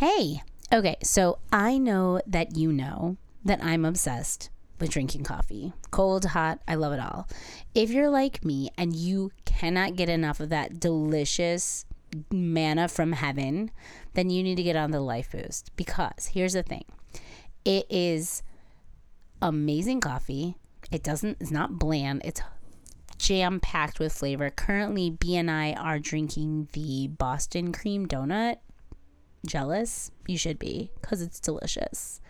Hey, okay, so I know that you know that I'm obsessed with drinking coffee. Cold, hot, I love it all. If you're like me and you cannot get enough of that delicious manna from heaven, then you need to get on the Life Boost because here's the thing it is amazing coffee. It doesn't, it's not bland, it's jam packed with flavor. Currently, B and I are drinking the Boston cream donut. Jealous? You should be because it's delicious.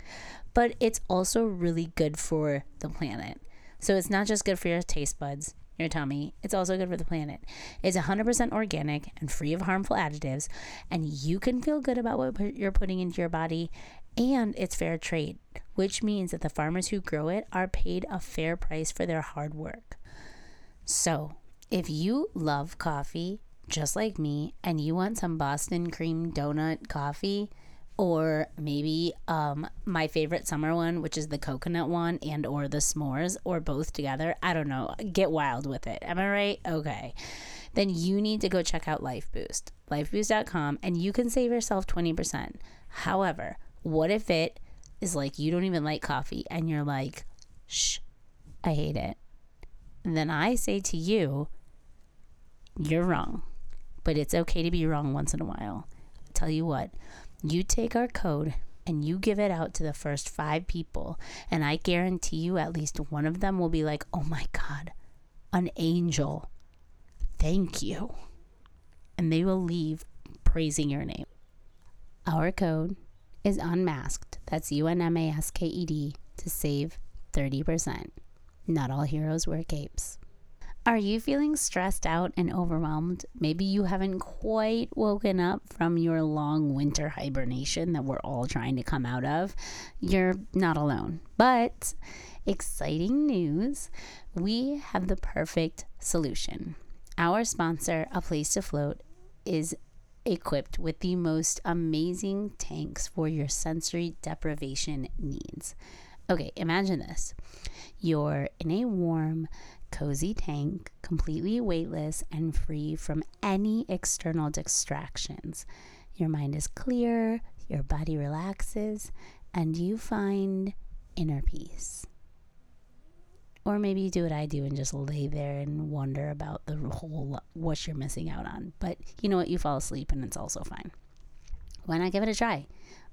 But it's also really good for the planet. So it's not just good for your taste buds, your tummy, it's also good for the planet. It's 100% organic and free of harmful additives, and you can feel good about what you're putting into your body, and it's fair trade, which means that the farmers who grow it are paid a fair price for their hard work. So, if you love coffee just like me and you want some Boston cream donut coffee, or maybe um, my favorite summer one, which is the coconut one, and or the s'mores, or both together. I don't know. Get wild with it. Am I right? Okay. Then you need to go check out Life Boost, lifeboost.com, and you can save yourself 20%. However, what if it is like you don't even like coffee and you're like, shh, I hate it? And then I say to you, you're wrong, but it's okay to be wrong once in a while. I'll tell you what, you take our code and you give it out to the first five people, and I guarantee you at least one of them will be like, oh my God, an angel. Thank you. And they will leave praising your name. Our code is unmasked. That's U N M A S K E D to save 30%. Not all heroes wear capes. Are you feeling stressed out and overwhelmed? Maybe you haven't quite woken up from your long winter hibernation that we're all trying to come out of. You're not alone. But exciting news we have the perfect solution. Our sponsor, A Place to Float, is equipped with the most amazing tanks for your sensory deprivation needs. Okay, imagine this you're in a warm, cozy tank, completely weightless and free from any external distractions. Your mind is clear, your body relaxes, and you find inner peace. Or maybe you do what I do and just lay there and wonder about the whole what you're missing out on. But you know what? You fall asleep and it's also fine. Why not give it a try?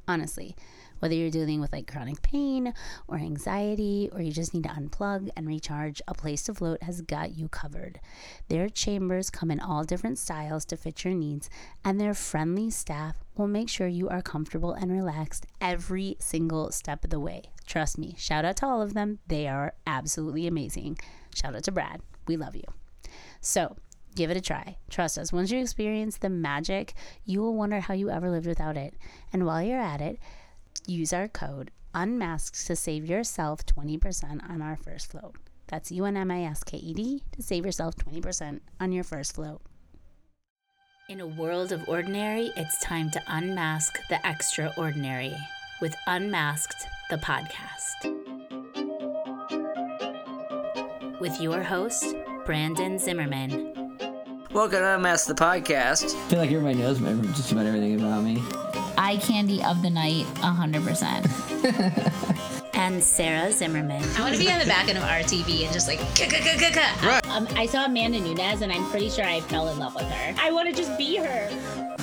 Honestly, whether you're dealing with like chronic pain or anxiety, or you just need to unplug and recharge, A Place to Float has got you covered. Their chambers come in all different styles to fit your needs, and their friendly staff will make sure you are comfortable and relaxed every single step of the way. Trust me, shout out to all of them. They are absolutely amazing. Shout out to Brad. We love you. So, give it a try. Trust us. Once you experience the magic, you will wonder how you ever lived without it. And while you're at it, use our code unmasked to save yourself 20% on our first float. That's U N M A S K E D to save yourself 20% on your first float. In a world of ordinary, it's time to unmask the extraordinary with Unmasked, the podcast. With your host, Brandon Zimmerman. Welcome to Unmask the podcast. I feel like everybody knows my just about everything about me. Eye candy of the night, 100%. and Sarah Zimmerman. I want to be on the back end of RTV and just like, Right. Um, I saw Amanda Nunes and I'm pretty sure I fell in love with her. I want to just be her.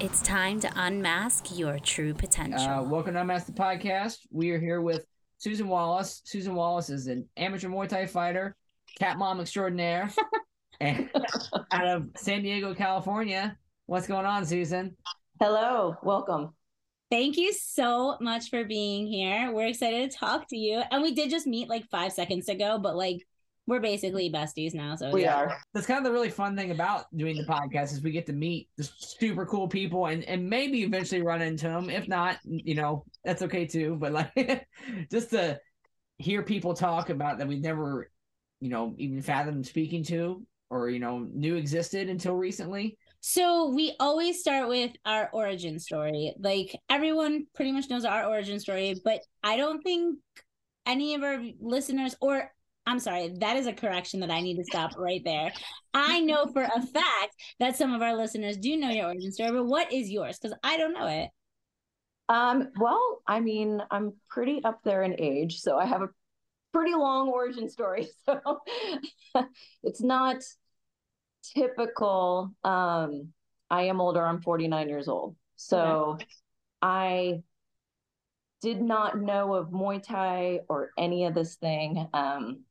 It's time to unmask your true potential. Uh, welcome to Unmask the podcast. We are here with Susan Wallace. Susan Wallace is an amateur Muay Thai fighter, cat mom extraordinaire, and out of San Diego, California. What's going on, Susan? Hello, welcome. Thank you so much for being here. We're excited to talk to you. And we did just meet like five seconds ago, but like we're basically besties now. So We are. That's kind of the really fun thing about doing the podcast is we get to meet the super cool people and and maybe eventually run into them. If not, you know, that's okay too. But like just to hear people talk about that we've never, you know, even fathomed speaking to or you know knew existed until recently. So we always start with our origin story. Like everyone pretty much knows our origin story, but I don't think any of our listeners or I'm sorry, that is a correction that I need to stop right there. I know for a fact that some of our listeners do know your origin story, but what is yours? Because I don't know it. Um, well, I mean, I'm pretty up there in age, so I have a pretty long origin story. So it's not typical. Um, I am older, I'm 49 years old. So okay. I did not know of Muay Thai or any of this thing um,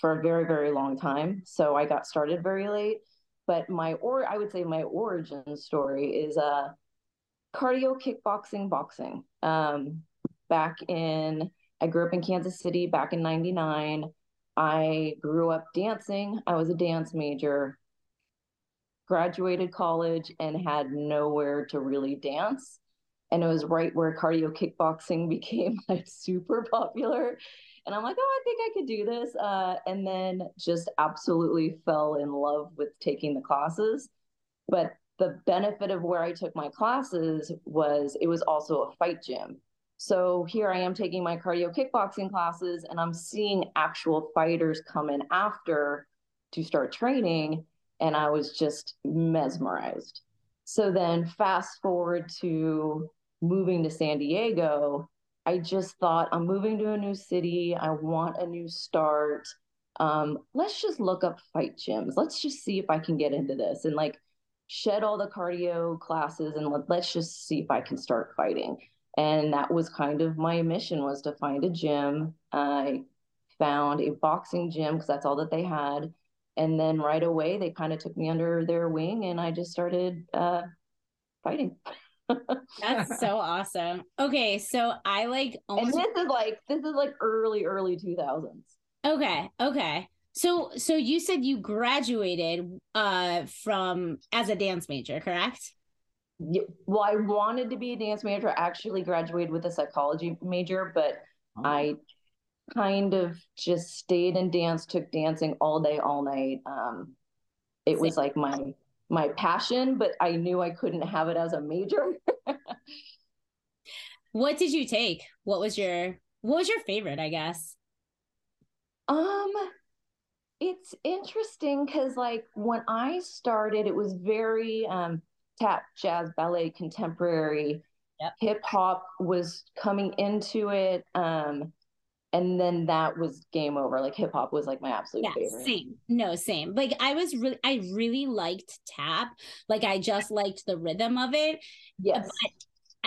for a very, very long time. So I got started very late. But my, or I would say my origin story is uh, cardio kickboxing boxing. Um, back in, I grew up in Kansas City back in 99. I grew up dancing. I was a dance major, graduated college, and had nowhere to really dance. And it was right where cardio kickboxing became like super popular. And i'm like oh i think i could do this. Uh, and then just absolutely fell in love with taking the classes. But the benefit of where i took my classes was it was also a fight gym. So here i am taking my cardio kickboxing classes and i'm seeing actual fighters come in after to start training and i was just mesmerized so then fast forward to moving to San Diego, I just thought I'm moving to a new city. I want a new start. Um, let's just look up fight gyms. Let's just see if I can get into this and like shed all the cardio classes and let, let's just see if I can start fighting. And that was kind of my mission was to find a gym. I found a boxing gym because that's all that they had. And then right away, they kind of took me under their wing and I just started uh, fighting. That's so awesome. Okay, so I like almost... And this is like this is like early early 2000s. Okay, okay. So so you said you graduated uh from as a dance major, correct? Well, I wanted to be a dance major. I actually graduated with a psychology major, but oh. I kind of just stayed in dance, took dancing all day, all night. Um, it was like my my passion, but I knew I couldn't have it as a major. what did you take? What was your what was your favorite, I guess? Um it's interesting cuz like when I started it was very um tap, jazz, ballet, contemporary. Yep. Hip hop was coming into it. Um and then that was game over. Like hip hop was like my absolute yeah, favorite. Same. No, same. Like I was really I really liked tap. Like I just liked the rhythm of it. Yes. But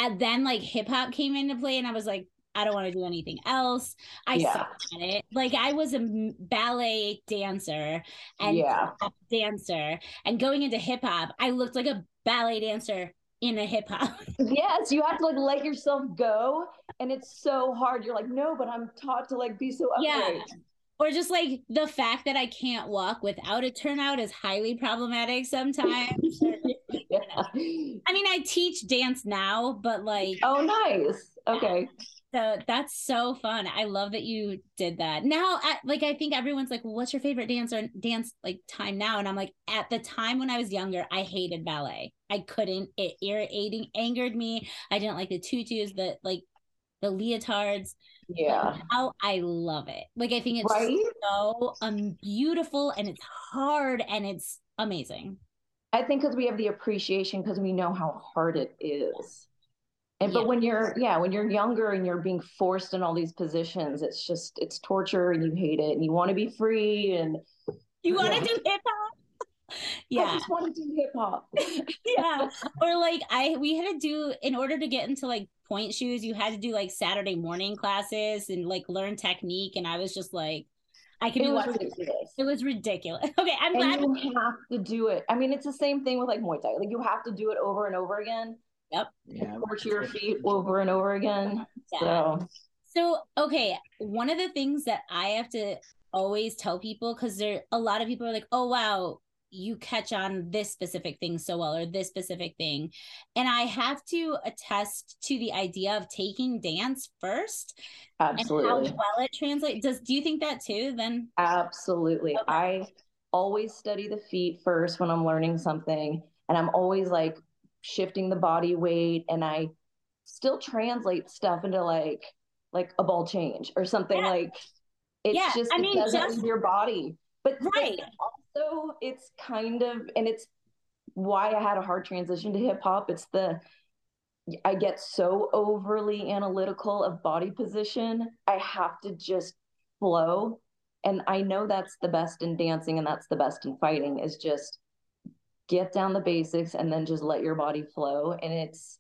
and then like hip hop came into play and I was like, I don't want to do anything else. I yeah. sucked at it. Like I was a ballet dancer and yeah. dancer and going into hip hop, I looked like a ballet dancer in a hip hop. yes, you have to like let yourself go, and it's so hard. You're like, no, but I'm taught to like be so upright. Yeah. Or just like the fact that I can't walk without a turnout is highly problematic sometimes. yeah. I mean, I teach dance now, but like, oh, nice. Okay. So that's so fun. I love that you did that. Now, at, like, I think everyone's like, well, "What's your favorite dance or dance like time now?" And I'm like, at the time when I was younger, I hated ballet. I couldn't. It irritating, angered me. I didn't like the tutus, the like, the leotards. Yeah. Now I love it. Like, I think it's right? so um beautiful and it's hard and it's amazing. I think because we have the appreciation because we know how hard it is. And yeah. but when you're yeah, when you're younger and you're being forced in all these positions, it's just it's torture and you hate it and you want to be free and you want to yeah. do hip hop. Yeah. I just want to do hip hop. yeah. Or like I we had to do in order to get into like pointe shoes, you had to do like Saturday morning classes and like learn technique. And I was just like, I can do it be watching. Ridiculous. It was ridiculous. Okay, I'm and glad you have to do it. I mean, it's the same thing with like Muay Thai. Like you have to do it over and over again. Yep. Yeah. Torch your feet over and over again. Yeah. So. So okay, one of the things that I have to always tell people because there a lot of people are like, oh wow, you catch on this specific thing so well or this specific thing and i have to attest to the idea of taking dance first absolutely and how well it translates does do you think that too then absolutely okay. i always study the feet first when i'm learning something and i'm always like shifting the body weight and I still translate stuff into like like a ball change or something yeah. like it's yeah, just I mean, it doesn't just, leave your body. But right. also it's kind of and it's why I had a hard transition to hip hop. It's the I get so overly analytical of body position. I have to just flow. And I know that's the best in dancing and that's the best in fighting is just get down the basics and then just let your body flow. And it's,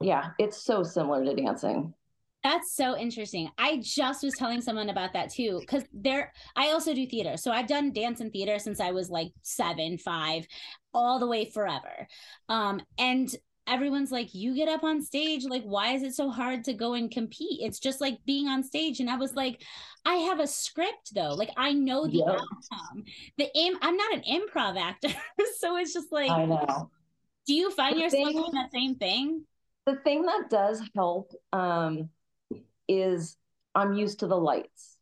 yeah, it's so similar to dancing. That's so interesting. I just was telling someone about that too, because there, I also do theater. So I've done dance and theater since I was like seven, five, all the way forever. Um, and everyone's like, you get up on stage. Like, why is it so hard to go and compete? It's just like being on stage. And I was like, I have a script though. Like, I know the yep. outcome. The aim, I'm not an improv actor. so it's just like, I know. Do you find the yourself thing, doing that same thing? The thing that does help um, is I'm used to the lights.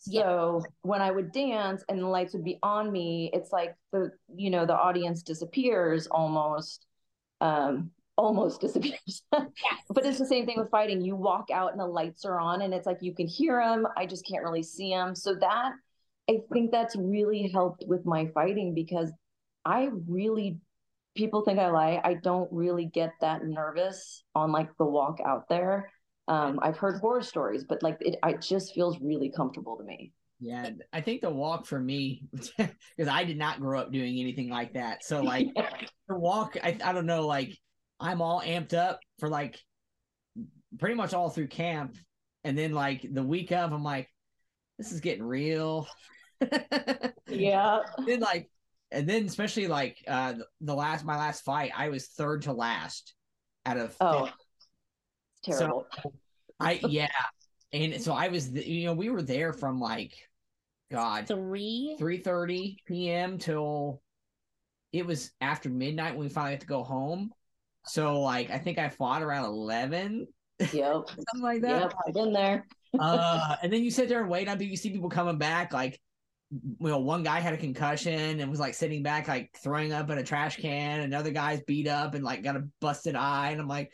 So yeah. when I would dance and the lights would be on me, it's like the you know the audience disappears almost um, almost disappears. yes. But it's the same thing with fighting. You walk out and the lights are on, and it's like you can hear them. I just can't really see them. So that I think that's really helped with my fighting because I really people think I lie. I don't really get that nervous on like the walk out there. Um, I've heard horror stories, but like it, it just feels really comfortable to me. Yeah, I think the walk for me, because I did not grow up doing anything like that. So like the walk, I, I don't know, like I'm all amped up for like pretty much all through camp, and then like the week of, I'm like, this is getting real. yeah. then like, and then especially like uh the last my last fight, I was third to last out of. Oh, terrible. So I yeah, and so I was, you know, we were there from like God, three three thirty p.m. till it was after midnight when we finally had to go home. So like I think I fought around eleven. Yep, something like that. Yep, I've been there. uh, and then you sit there and wait on You see people coming back. Like, you know, one guy had a concussion and was like sitting back, like throwing up in a trash can. Another guy's beat up and like got a busted eye. And I'm like,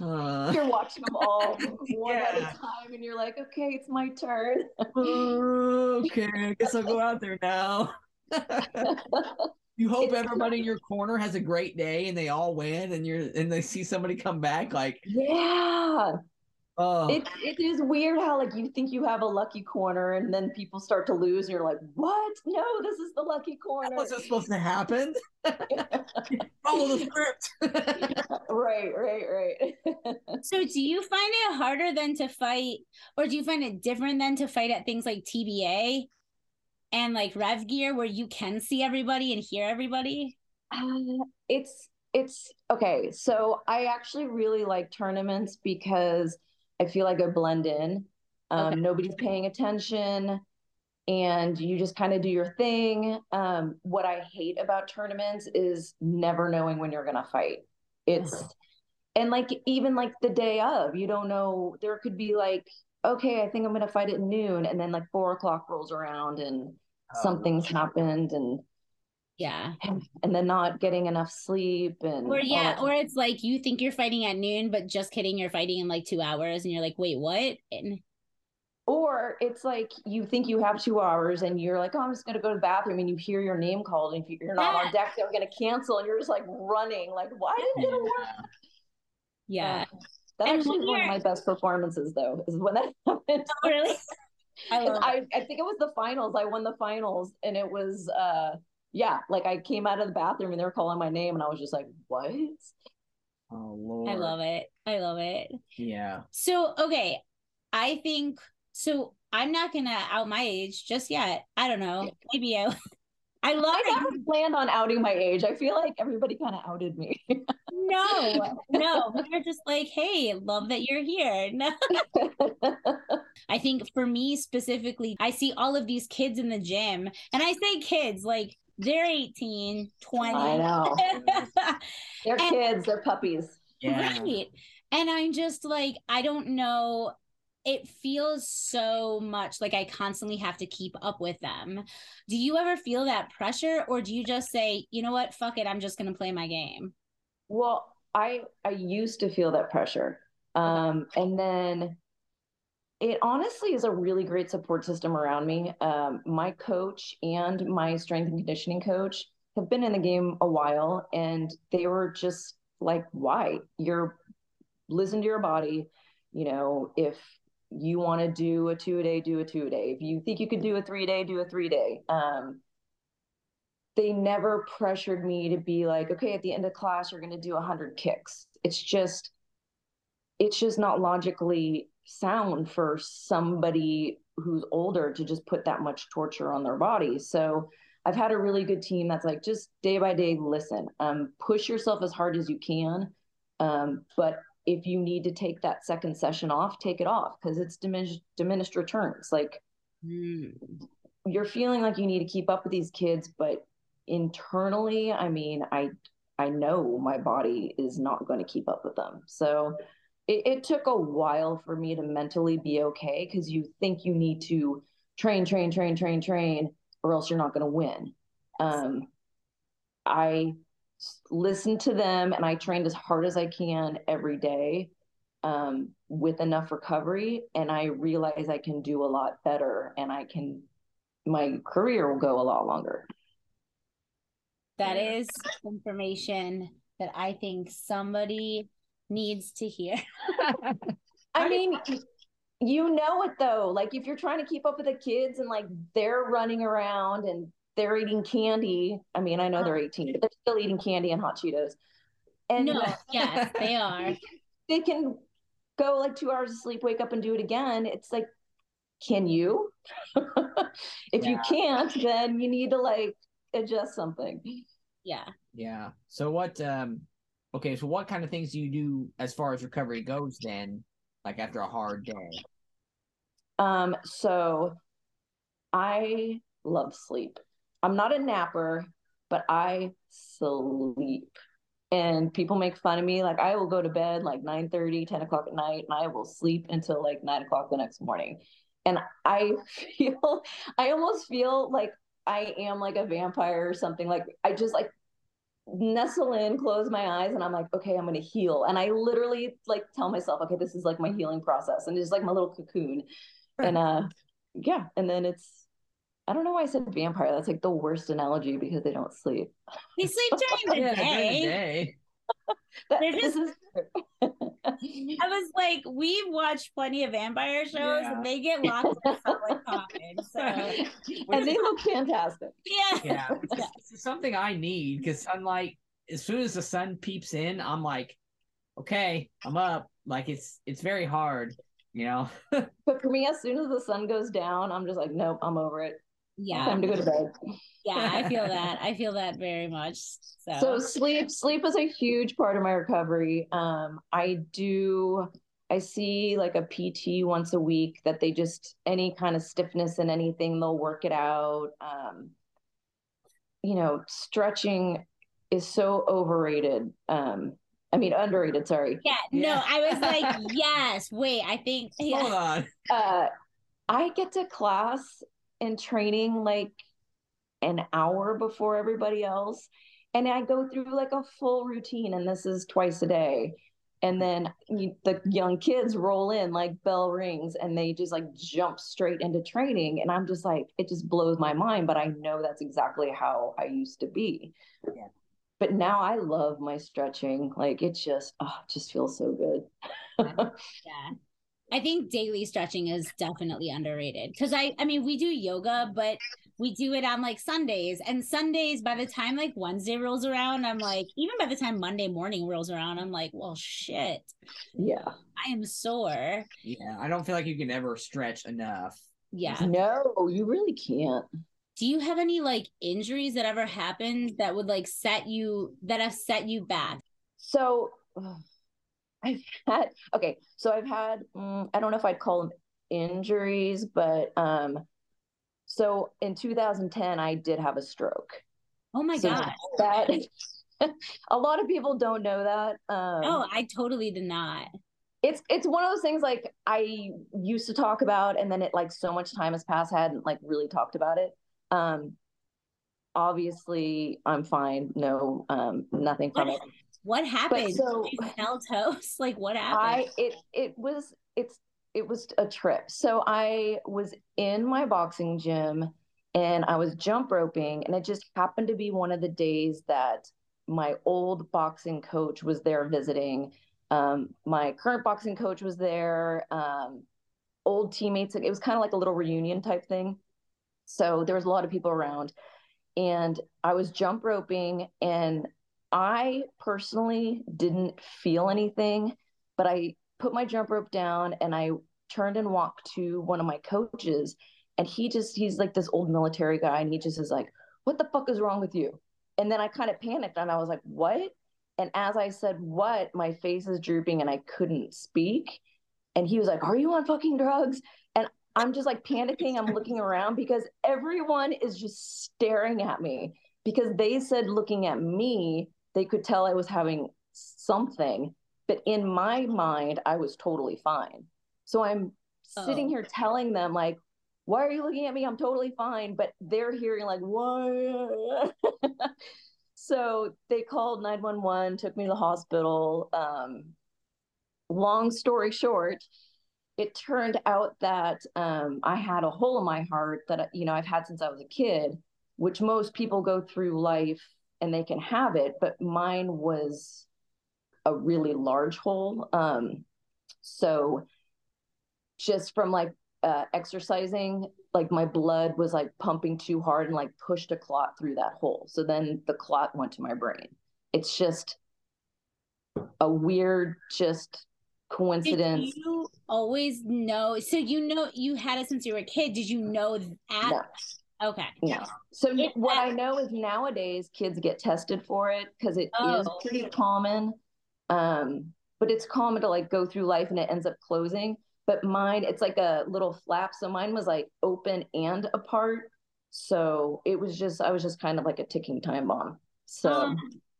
uh, you're watching them all one yeah. at a time, and you're like, okay, it's my turn. okay, I guess I'll go out there now. you hope everybody in your corner has a great day and they all win, and you're and they see somebody come back like, yeah. Oh. It, it is weird how like you think you have a lucky corner and then people start to lose and you're like, what? No, this is the lucky corner. What's that supposed to happen? Follow the script. right, right, right. so do you find it harder than to fight or do you find it different than to fight at things like TBA and like Rev Gear where you can see everybody and hear everybody? Uh, it's it's okay. So I actually really like tournaments because I feel like I blend in. Um, okay. Nobody's paying attention and you just kind of do your thing. Um, what I hate about tournaments is never knowing when you're going to fight. It's, mm-hmm. and like, even like the day of, you don't know, there could be like, okay, I think I'm going to fight at noon. And then like four o'clock rolls around and oh, something's happened. And yeah. And then not getting enough sleep and Or yeah, or it's like you think you're fighting at noon, but just kidding, you're fighting in like two hours and you're like, wait, what? And or it's like you think you have two hours and you're like, oh, I'm just gonna go to the bathroom and you hear your name called and if you're not yeah. on deck, they're gonna cancel and you're just like running, like, why didn't it work? Yeah. Uh, that and actually is one of my best performances though, is when that happened. Oh, really? I, I, I think it was the finals. I won the finals and it was uh yeah, like I came out of the bathroom and they were calling my name, and I was just like, "What?" Oh Lord! I love it. I love it. Yeah. So okay, I think so. I'm not gonna out my age just yet. I don't know. Maybe I. I love. I never planned on outing my age. I feel like everybody kind of outed me. no, no, they're just like, "Hey, love that you're here." No. I think for me specifically, I see all of these kids in the gym, and I say kids like they're 18, 20. I know. they're and, kids, they're puppies. Yeah. Right. And I'm just like, I don't know. It feels so much like I constantly have to keep up with them. Do you ever feel that pressure or do you just say, you know what, fuck it, I'm just going to play my game? Well, I I used to feel that pressure. Um and then it honestly is a really great support system around me. Um, my coach and my strength and conditioning coach have been in the game a while, and they were just like, "Why? You're listen to your body. You know, if you want to do a two a day, do a two a day. If you think you could do a three day, do a three day. Um, they never pressured me to be like, okay, at the end of class, you're going to do a 100 kicks. It's just, it's just not logically sound for somebody who's older to just put that much torture on their body. So I've had a really good team that's like, just day by day, listen, um, push yourself as hard as you can. Um, but if you need to take that second session off, take it off because it's diminished diminished returns. Like mm. you're feeling like you need to keep up with these kids, but internally, I mean, I I know my body is not going to keep up with them. So it, it took a while for me to mentally be okay because you think you need to train, train, train, train, train, or else you're not going to win. Um, I listened to them and I trained as hard as I can every day um, with enough recovery. And I realize I can do a lot better and I can, my career will go a lot longer. That is information that I think somebody needs to hear. I mean, you know it though. Like if you're trying to keep up with the kids and like they're running around and they're eating candy. I mean, I know they're 18, but they're still eating candy and hot Cheetos. And no, yes, they are. They can go like two hours of sleep, wake up and do it again. It's like, can you? if yeah. you can't, then you need to like adjust something. Yeah. Yeah. So what um okay, so what kind of things do you do as far as recovery goes then, like after a hard day? Um, so I love sleep. I'm not a napper, but I sleep. And people make fun of me. Like I will go to bed like 9 30, 10 o'clock at night, and I will sleep until like nine o'clock the next morning. And I feel I almost feel like I am like a vampire or something. Like I just like nestle in, close my eyes, and I'm like, okay, I'm gonna heal. And I literally like tell myself, okay, this is like my healing process, and it's like my little cocoon. And uh, yeah, and then it's I don't know why I said vampire. That's like the worst analogy because they don't sleep. They sleep during the day. During the day. They're just. I was like, we've watched plenty of vampire shows, yeah. and they get locked in solid coffin. So, and they look fantastic. Yeah, yeah. It's, something I need because I'm like, as soon as the sun peeps in, I'm like, okay, I'm up. Like it's it's very hard, you know. but for me, as soon as the sun goes down, I'm just like, nope, I'm over it yeah time to go to bed yeah i feel that i feel that very much so. so sleep sleep is a huge part of my recovery um i do i see like a pt once a week that they just any kind of stiffness and anything they'll work it out um you know stretching is so overrated um I mean, underrated. Sorry. Yeah. No. I was like, yes. Wait, I think. Yeah. Hold on. Uh, I get to class and training like an hour before everybody else. And I go through like a full routine, and this is twice a day. And then you, the young kids roll in like bell rings and they just like jump straight into training. And I'm just like, it just blows my mind. But I know that's exactly how I used to be. Yeah. But now I love my stretching. Like it just, oh, it just feels so good. yeah. I think daily stretching is definitely underrated. Because I I mean we do yoga but we do it on like Sundays. And Sundays by the time like Wednesday rolls around I'm like even by the time Monday morning rolls around I'm like well shit. Yeah. I am sore. Yeah I don't feel like you can ever stretch enough. Yeah. No you really can't. Do you have any like injuries that ever happened that would like set you that have set you back? So I've had okay, so I've had mm, I don't know if I'd call them injuries, but um, so in 2010 I did have a stroke. Oh my so god! That a lot of people don't know that. Um, oh, I totally did not. It's it's one of those things like I used to talk about, and then it like so much time has passed, I hadn't like really talked about it. Um, obviously, I'm fine. No, um, nothing from it. What happened? so, smell toast? Like what happened? I it it was it's it was a trip. So I was in my boxing gym and I was jump roping and it just happened to be one of the days that my old boxing coach was there visiting Um, my current boxing coach was there. Um, old teammates. It was kind of like a little reunion type thing. So there was a lot of people around, and I was jump roping, and I personally didn't feel anything, but I put my jump rope down and I turned and walked to one of my coaches, and he just he's like this old military guy, and he just is like, "What the fuck is wrong with you?" And then I kind of panicked, and I was like, "What?" And as I said, "What?" my face is drooping, and I couldn't speak and he was like, Are you on fucking drugs? And I'm just like panicking. I'm looking around because everyone is just staring at me because they said, looking at me, they could tell I was having something. But in my mind, I was totally fine. So I'm sitting oh. here telling them, like, why are you looking at me? I'm totally fine. But they're hearing, like, why? so they called 911, took me to the hospital. Um, long story short, it turned out that um, I had a hole in my heart that you know I've had since I was a kid, which most people go through life and they can have it, but mine was a really large hole. Um, so just from like uh, exercising, like my blood was like pumping too hard and like pushed a clot through that hole. So then the clot went to my brain. It's just a weird, just coincidence. Did you always know? So you know you had it since you were a kid. Did you know that? No. Okay. No. So it, what I know is nowadays kids get tested for it because it oh. is pretty common. Um, but it's common to like go through life and it ends up closing. But mine, it's like a little flap. So mine was like open and apart. So it was just, I was just kind of like a ticking time bomb. So um,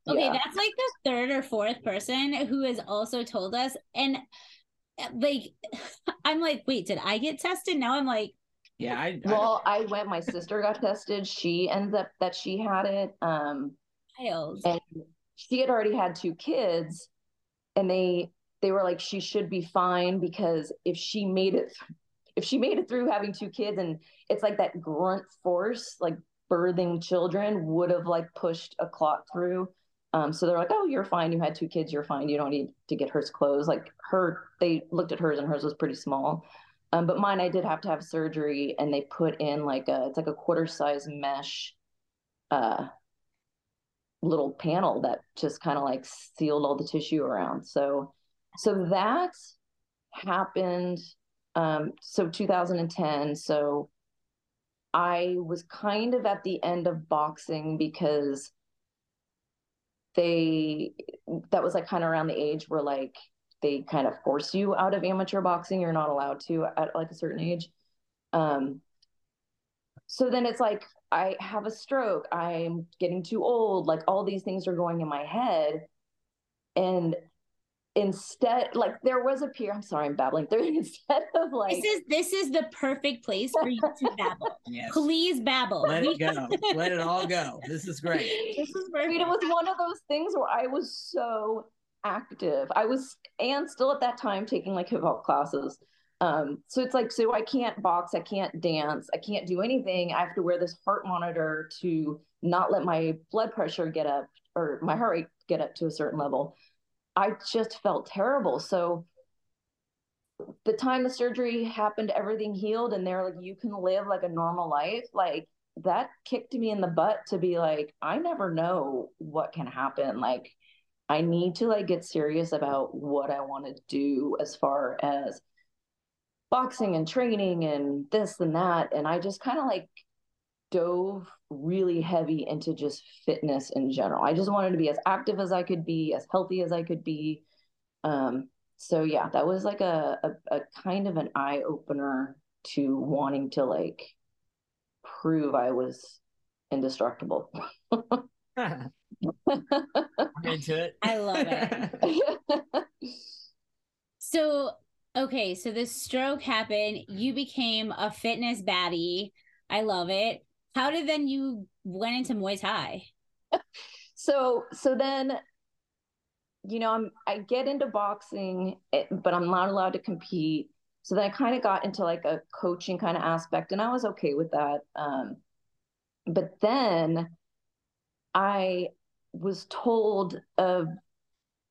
Okay, yeah. that's like the third or fourth person who has also told us. And like, I'm like, wait, did I get tested? Now I'm like, yeah. I, I well, I went. My sister got tested. She ends up that she had it. Um, Miles. and she had already had two kids, and they they were like, she should be fine because if she made it, if she made it through having two kids, and it's like that grunt force, like birthing children would have like pushed a clot through um, so they're like, oh, you're fine. You had two kids. You're fine. You don't need to get hers closed. Like her, they looked at hers and hers was pretty small. Um, but mine, I did have to have surgery and they put in like a, it's like a quarter size mesh, uh, little panel that just kind of like sealed all the tissue around. So, so that happened. Um, so 2010. So I was kind of at the end of boxing because they that was like kind of around the age where like they kind of force you out of amateur boxing you're not allowed to at like a certain age. Um so then it's like i have a stroke i'm getting too old like all these things are going in my head. And instead like there was a peer i'm sorry i'm babbling. There instead of like this is this is the perfect place for you to babble. Yes. please babble. Let it go. Let it all go. This is great. This is great it was one of those things where i was so active i was and still at that time taking like hip hop classes um so it's like so i can't box i can't dance i can't do anything i have to wear this heart monitor to not let my blood pressure get up or my heart rate get up to a certain level I just felt terrible. So the time the surgery happened, everything healed, and they're like, you can live like a normal life. Like that kicked me in the butt to be like, I never know what can happen. Like, I need to like get serious about what I want to do as far as boxing and training and this and that. And I just kind of like dove really heavy into just fitness in general. I just wanted to be as active as I could be, as healthy as I could be. Um, so yeah, that was like a, a, a kind of an eye opener to wanting to like prove I was indestructible. I'm into it. I love it. so okay, so this stroke happened. You became a fitness baddie. I love it how did then you went into Muay Thai? so so then you know I'm I get into boxing but I'm not allowed to compete. So then I kind of got into like a coaching kind of aspect and I was okay with that. Um but then I was told of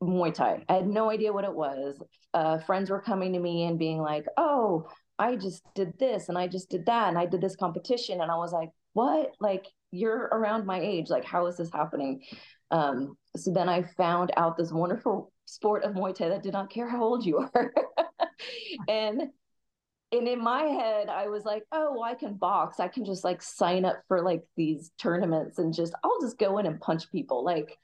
Muay Thai. I had no idea what it was. Uh, friends were coming to me and being like, "Oh, I just did this and I just did that and I did this competition," and I was like, "What? Like you're around my age? Like how is this happening?" Um, so then I found out this wonderful sport of Muay Thai that did not care how old you are, and and in my head i was like oh well, i can box. I can just like sign up for like these tournaments and just i'll just go in and punch people. Like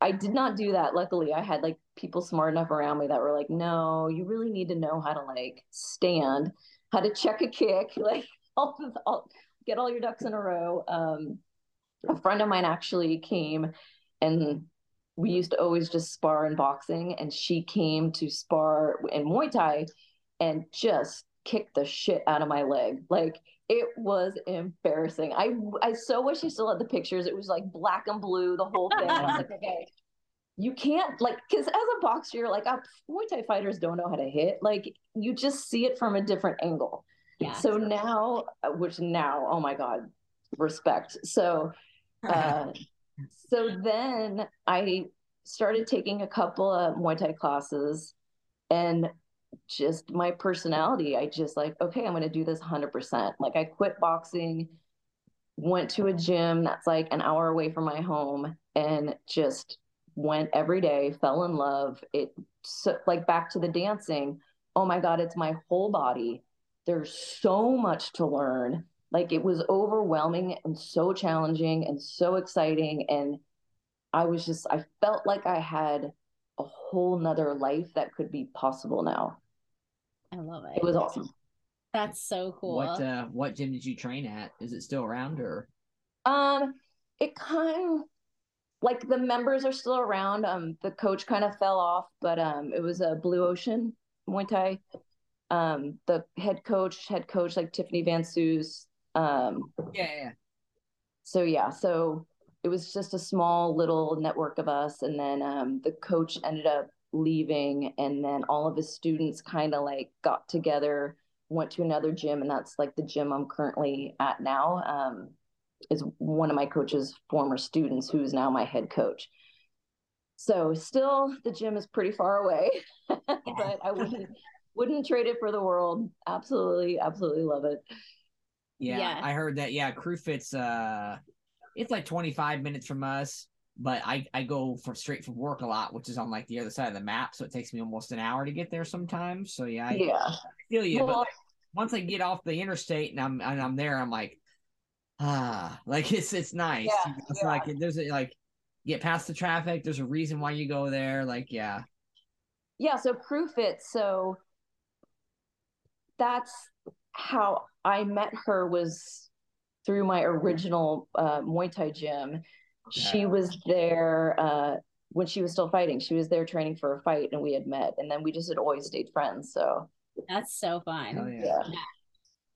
i did not do that. Luckily i had like people smart enough around me that were like no you really need to know how to like stand how to check a kick like all, all get all your ducks in a row. Um a friend of mine actually came and we used to always just spar in boxing and she came to spar in muay thai and just kicked the shit out of my leg. Like it was embarrassing. I I so wish I still had the pictures. It was like black and blue, the whole thing. I was like, okay, you can't like because as a boxer, you're like, oh, Muay Thai fighters don't know how to hit. Like you just see it from a different angle. Yeah. So now, which now, oh my god, respect. So, uh, so then I started taking a couple of Muay Thai classes, and just my personality. I just like, okay, I'm going to do this 100%. Like, I quit boxing, went to a gym that's like an hour away from my home, and just went every day, fell in love. It, so, like, back to the dancing. Oh my God, it's my whole body. There's so much to learn. Like, it was overwhelming and so challenging and so exciting. And I was just, I felt like I had a whole nother life that could be possible now. I love it. It was awesome. That's so cool. What uh what gym did you train at? Is it still around or um it kind of like the members are still around. Um the coach kind of fell off, but um it was a Blue Ocean Muay Thai. Um the head coach, head coach like Tiffany Van Soest. Um yeah, yeah. So yeah, so it was just a small little network of us and then um the coach ended up leaving and then all of his students kind of like got together went to another gym and that's like the gym i'm currently at now um, is one of my coach's former students who's now my head coach. So still the gym is pretty far away but i wouldn't wouldn't trade it for the world. Absolutely absolutely love it. Yeah, yeah. i heard that. Yeah crew fits uh it's like 25 minutes from us but I, I go for straight from work a lot, which is on like the other side of the map, so it takes me almost an hour to get there sometimes. So yeah, I, yeah, I feel you. Well, but like, once I get off the interstate and I'm and I'm there, I'm like, ah, like it's it's nice. Yeah, it's yeah. like there's a, like get past the traffic. There's a reason why you go there. Like yeah, yeah. So proof it. So that's how I met her was through my original uh, Muay Thai gym she was there uh, when she was still fighting. She was there training for a fight, and we had met, and then we just had always stayed friends. So that's so fun. Oh, yeah. yeah.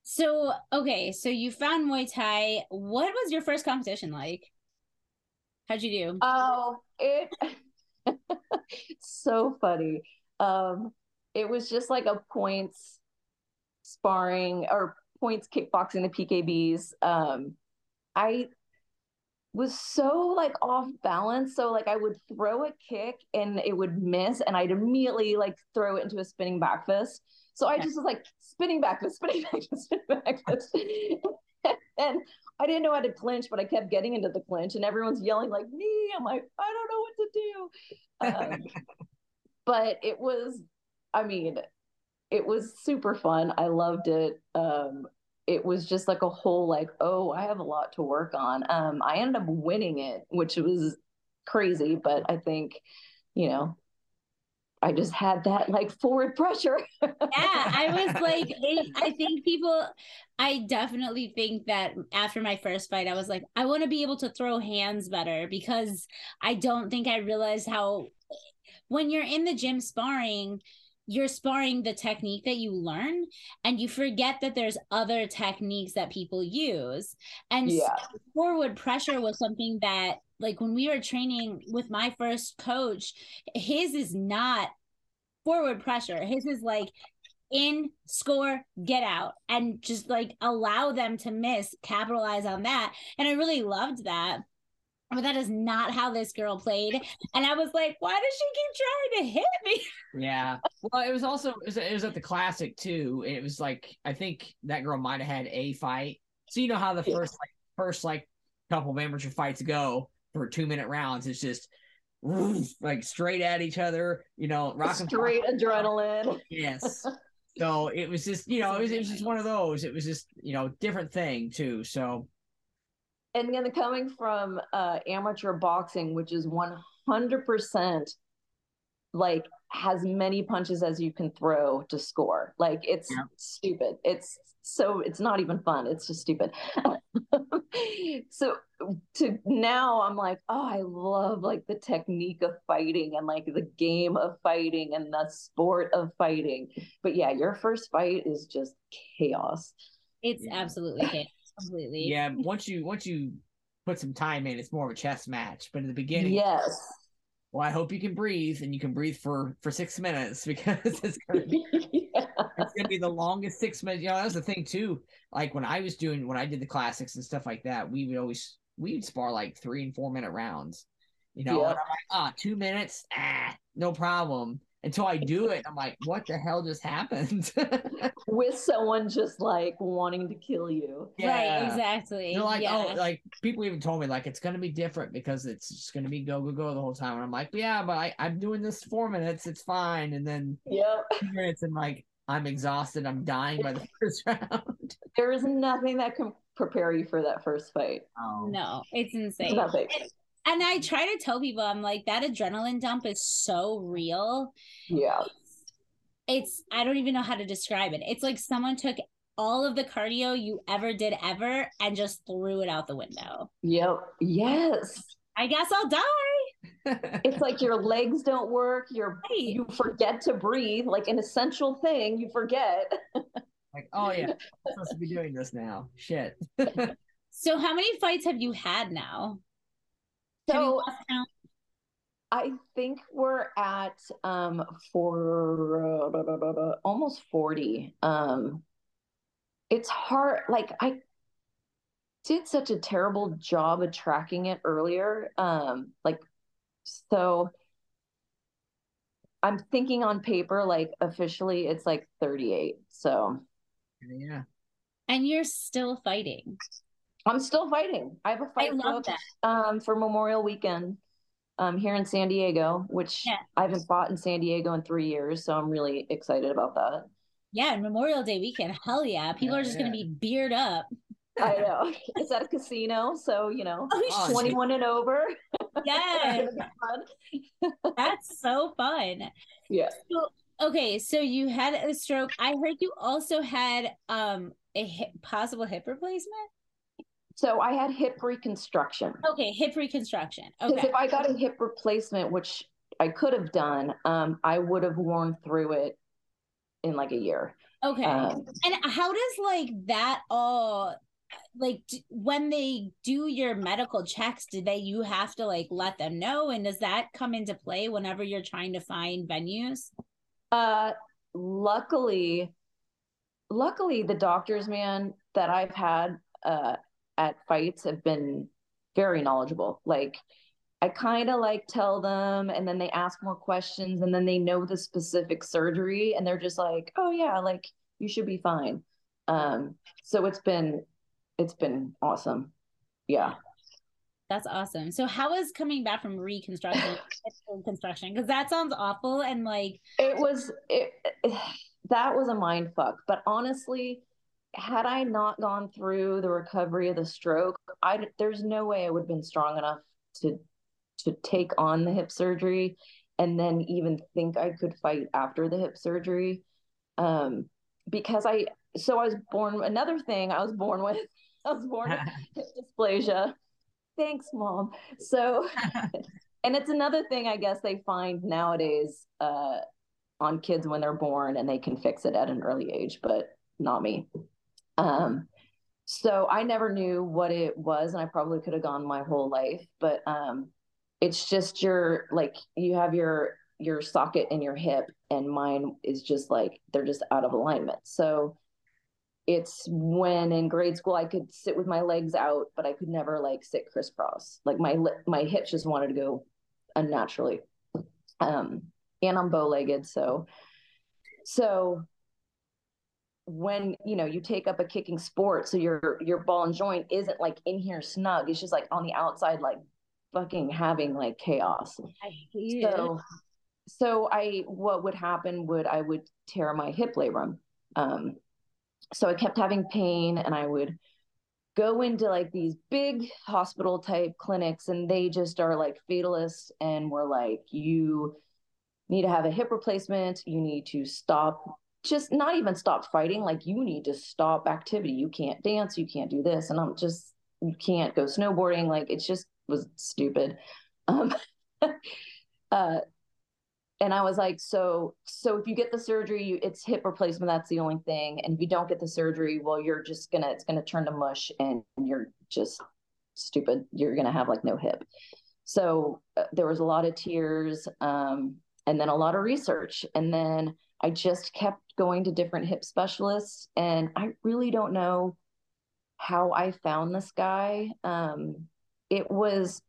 So okay, so you found Muay Thai. What was your first competition like? How'd you do? Oh, it so funny. Um, it was just like a points sparring or points kickboxing the PKBs. Um, I was so like off balance. So like I would throw a kick and it would miss, and I'd immediately like throw it into a spinning back fist. So I just was like spinning back fist, spinning back fist, spinning back fist. and I didn't know how to clinch, but I kept getting into the clinch, and everyone's yelling like me. I'm like, I don't know what to do. Um, but it was, I mean, it was super fun. I loved it. Um, it was just like a whole like oh i have a lot to work on um i ended up winning it which was crazy but i think you know I just had that like forward pressure. yeah, I was like, I think people, I definitely think that after my first fight, I was like, I want to be able to throw hands better because I don't think I realized how, when you're in the gym sparring, you're sparring the technique that you learn and you forget that there's other techniques that people use. And yeah. forward pressure was something that like when we were training with my first coach his is not forward pressure. His is like in score get out and just like allow them to miss capitalize on that. And i really loved that but that is not how this girl played. And I was like, why does she keep trying to hit me? Yeah. Well, it was also it was, it was at the classic too. It was like I think that girl might have had a fight. So you know how the first like first like couple of amateur fights go for two minute rounds. It's just like straight at each other. You know, rocking Straight adrenaline. Yes. So it was just you know it was it was just one of those. It was just you know different thing too. So and then coming from uh, amateur boxing, which is 100% like has many punches as you can throw to score. Like it's Yeah. stupid. It's so it's not even fun. It's just stupid. so to now I'm like, oh, I love like the technique of fighting and like the game of fighting and the sport of fighting. But yeah, your first fight is just chaos. It's Yeah. absolutely chaos. Completely. yeah, once you once you put some time in, it's more of a chess match. But in the beginning, Yes. well, I hope you can breathe and you can breathe for for six minutes because it's gonna be yeah. it's gonna be the longest six minutes. You know, that was the thing too. Like when I was doing when I did the classics and stuff like that, we would always we would spar like three and four minute rounds. You know, Yeah. and I'm like, ah, two minutes, ah, no problem. Until I do it, I'm like, what the hell just happened? With someone just like wanting to kill you. Right, exactly. They're like, yeah. oh, like people even told me like it's gonna be different because it's just gonna be go go go the whole time. And I'm like, yeah, but I, I'm doing this four minutes, it's fine. And then Yep. two minutes, and like I'm exhausted, I'm dying by the first round. There is nothing that can prepare you for that first fight. Oh. no, it's insane. Nothing. And I try to tell people, I'm like, that adrenaline dump is so real. Yeah. It's, I don't even know how to describe it. It's like someone took all of the cardio you ever did ever and just threw it out the window. Yep. Yes. I guess I'll die. It's like your legs don't work. Your Right. you forget to breathe, like an essential thing. You forget. like, oh yeah, I'm supposed to be doing this now. Shit. So, how many fights have you had now? Have you So? I think we're at um for uh, almost 40. Um it's hard like I did such a terrible job of tracking it earlier. Um like so I'm thinking on paper like officially it's like 38. So yeah. And you're still fighting. I'm still fighting. I have a fight booked, um for Memorial Weekend um here in San Diego, which Yeah. I haven't fought in San Diego in 3 years, so I'm really excited about that. Yeah, and Memorial Day weekend. Hell yeah. People Yeah, are just going to be beered up. I know. It's at a casino, so you know, Oh, shit. 21 and over. Yes, It's gonna be fun. that's so fun. Yeah. So, okay, so you had a stroke. I heard you also had um a hip, possible hip replacement. So I had hip reconstruction. Okay, hip reconstruction. Okay. Because Okay, if I got a hip replacement, which I could have done, um, I would have worn through it in like a year. okay. Um, And how does like that all like d- when they do your medical checks, do they you have to like let them know and does that come into play whenever you're trying to find venues? Uh, luckily, luckily the doctors, man, that I've had uh at fights have been very knowledgeable. Like I kind of like tell them and then they ask more questions and then they know the specific surgery and they're just like, "Oh yeah, like you should be fine." Um so it's been it's been awesome. Yeah. That's awesome. So how is coming back from reconstruction hip reconstruction? Because that sounds awful and like It was it, that was a mind fuck. But honestly, had I not gone through the recovery of the stroke, I there's no way I would have been strong enough to to take on the hip surgery and then even think I could fight after the hip surgery. Um, because I so I was born another thing I was born with I was born with hip dysplasia. Thanks, mom. So and it's another thing I guess they find nowadays uh, on kids when they're born and they can fix it at an early age, but not me. Um, so I never knew what it was, and I probably could have gone my whole life, but um, it's just your like you have your your socket in your hip, and mine is just like they're just out of alignment. So it's when in grade school I could sit with my legs out, but I could never like sit crisscross. Like my my hips just wanted to go unnaturally. Um, and I'm bow legged, so so when you know you take up a kicking sport, so your your ball and joint isn't like in here snug. It's just like on the outside, like fucking having like chaos. I hate So it. so I what would happen would I would tear my hip labrum. Um, so I kept having pain, and I would go into like these big hospital type clinics, and they just are like fatalists, and we're like, you need to have a hip replacement. You need to stop, just not even stop fighting. Like you need to stop activity. You can't dance. You can't do this, and I'm just you can't go snowboarding. Like it just was stupid. Um, uh, and I was like, so, so if you get the surgery, you, it's hip replacement. That's the only thing. And if you don't get the surgery, well, you're just gonna, it's gonna turn to mush, and you're just stupid. You're gonna have like no hip. So uh, there was a lot of tears, um, and then a lot of research, and then I just kept going to different hip specialists, and I really don't know how I found this guy. Um, it was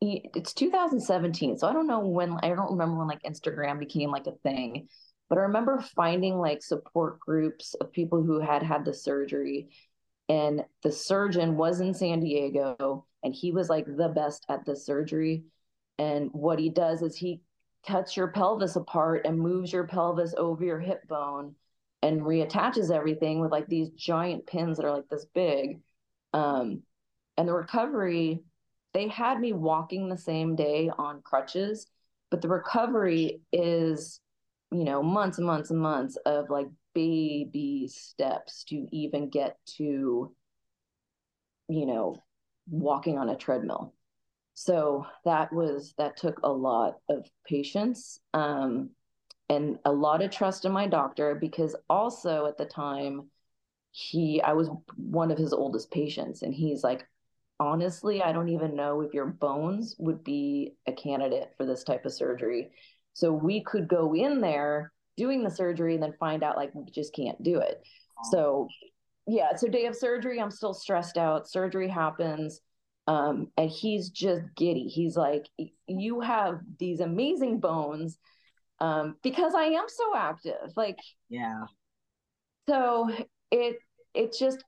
it's 2017 so i don't know when i don't remember when like instagram became like a thing but i remember finding like support groups of people who had had the surgery and the surgeon was in san diego and he was like the best at the surgery and what he does is he cuts your pelvis apart and moves your pelvis over your hip bone and reattaches everything with like these giant pins that are like this big. Um, and the recovery they had me walking the same day on crutches but the recovery is you know months and months and months of like baby steps to even get to you know walking on a treadmill so that was that took a lot of patience um, and a lot of trust in my doctor because also at the time he i was one of his oldest patients and he's like honestly, I don't even know if your bones would be a candidate for this type of surgery. So we could go in there doing the surgery and then find out like we just can't do it. So yeah, so day of surgery, I'm still stressed out. Surgery happens. Um, and he's just giddy. He's like, you have these amazing bones um, because I am so active. Like, Yeah. so it it's just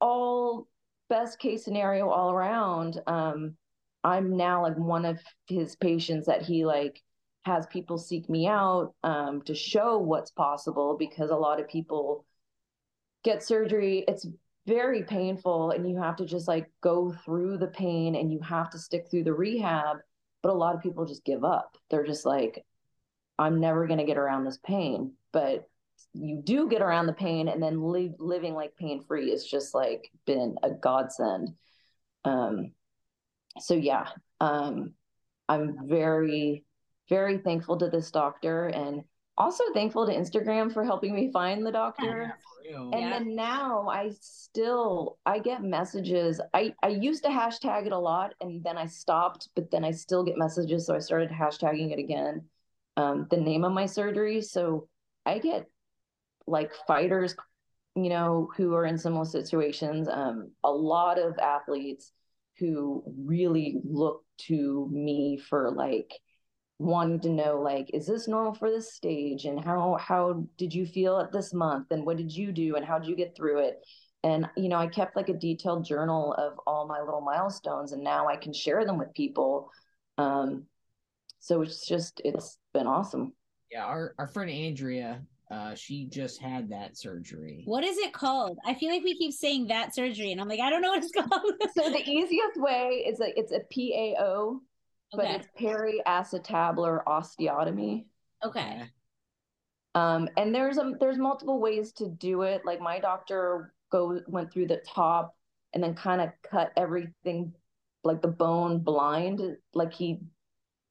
all best case scenario all around. Um, I'm now like one of his patients that he like has people seek me out um, to show what's possible because a lot of people get surgery. It's very painful and you have to just like go through the pain and you have to stick through the rehab. But a lot of people just give up. They're just like, I'm never going to get around this pain. But you do get around the pain and then li- living like pain free is just like been a godsend um so yeah um i'm very very thankful to this doctor and also thankful to instagram for helping me find the doctor. and Yeah. then now i still i get messages. I i used to hashtag it a lot and then i stopped but then i still get messages so i started hashtagging it again um the name of my surgery. So i get like fighters you know who are in similar situations um a lot of athletes who really look to me for like wanting to know like is this normal for this stage? And how how did you feel at this month? And what did you do? And how did you get through it? And you know i kept like a detailed journal of all my little milestones and now i can share them with people. Um so it's just it's been awesome. Yeah, our, our friend Andrea, uh, she just had that surgery. What is it called? I feel like we keep saying that surgery, and I'm like, I don't know what it's called. so the easiest way is a it's a PAO, but okay. it's periacetabular osteotomy. Okay. Um, and there's a there's multiple ways to do it. Like my doctor go went through the top and then kind of cut everything like the bone blind. Like he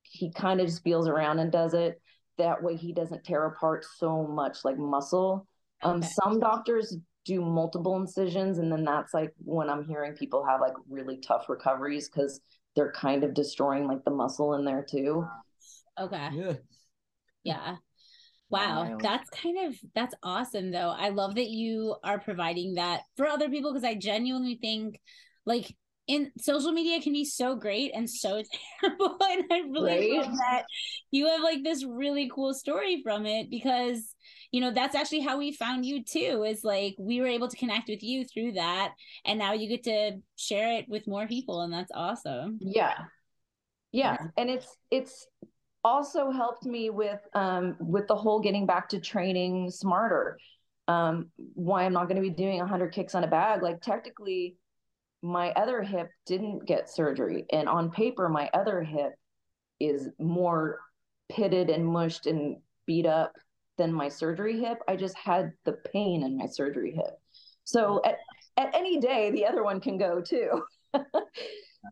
he kind of just feels around and does it. That way he doesn't tear apart so much like muscle. Um, some doctors do multiple incisions, and then that's like when I'm hearing people have like really tough recoveries because they're kind of destroying like the muscle in there too. Okay. Yeah. Yeah. Wow, that's kind of that's awesome though. I love that you are providing that for other people because I genuinely think like in social media can be so great and so terrible and I really Right? love that you have like this really cool story from it because you know that's actually how we found you too is like we were able to connect with you through that and now you get to share it with more people and that's awesome. Yeah. Yeah. And it's it's also helped me with um with the whole getting back to training smarter. Um why I'm not going to be doing 100 kicks on a bag like technically my other hip didn't get surgery and on paper my other hip is more pitted and mushed and beat up than my surgery hip. I just had the pain in my surgery hip. So at at any day the other one can go too.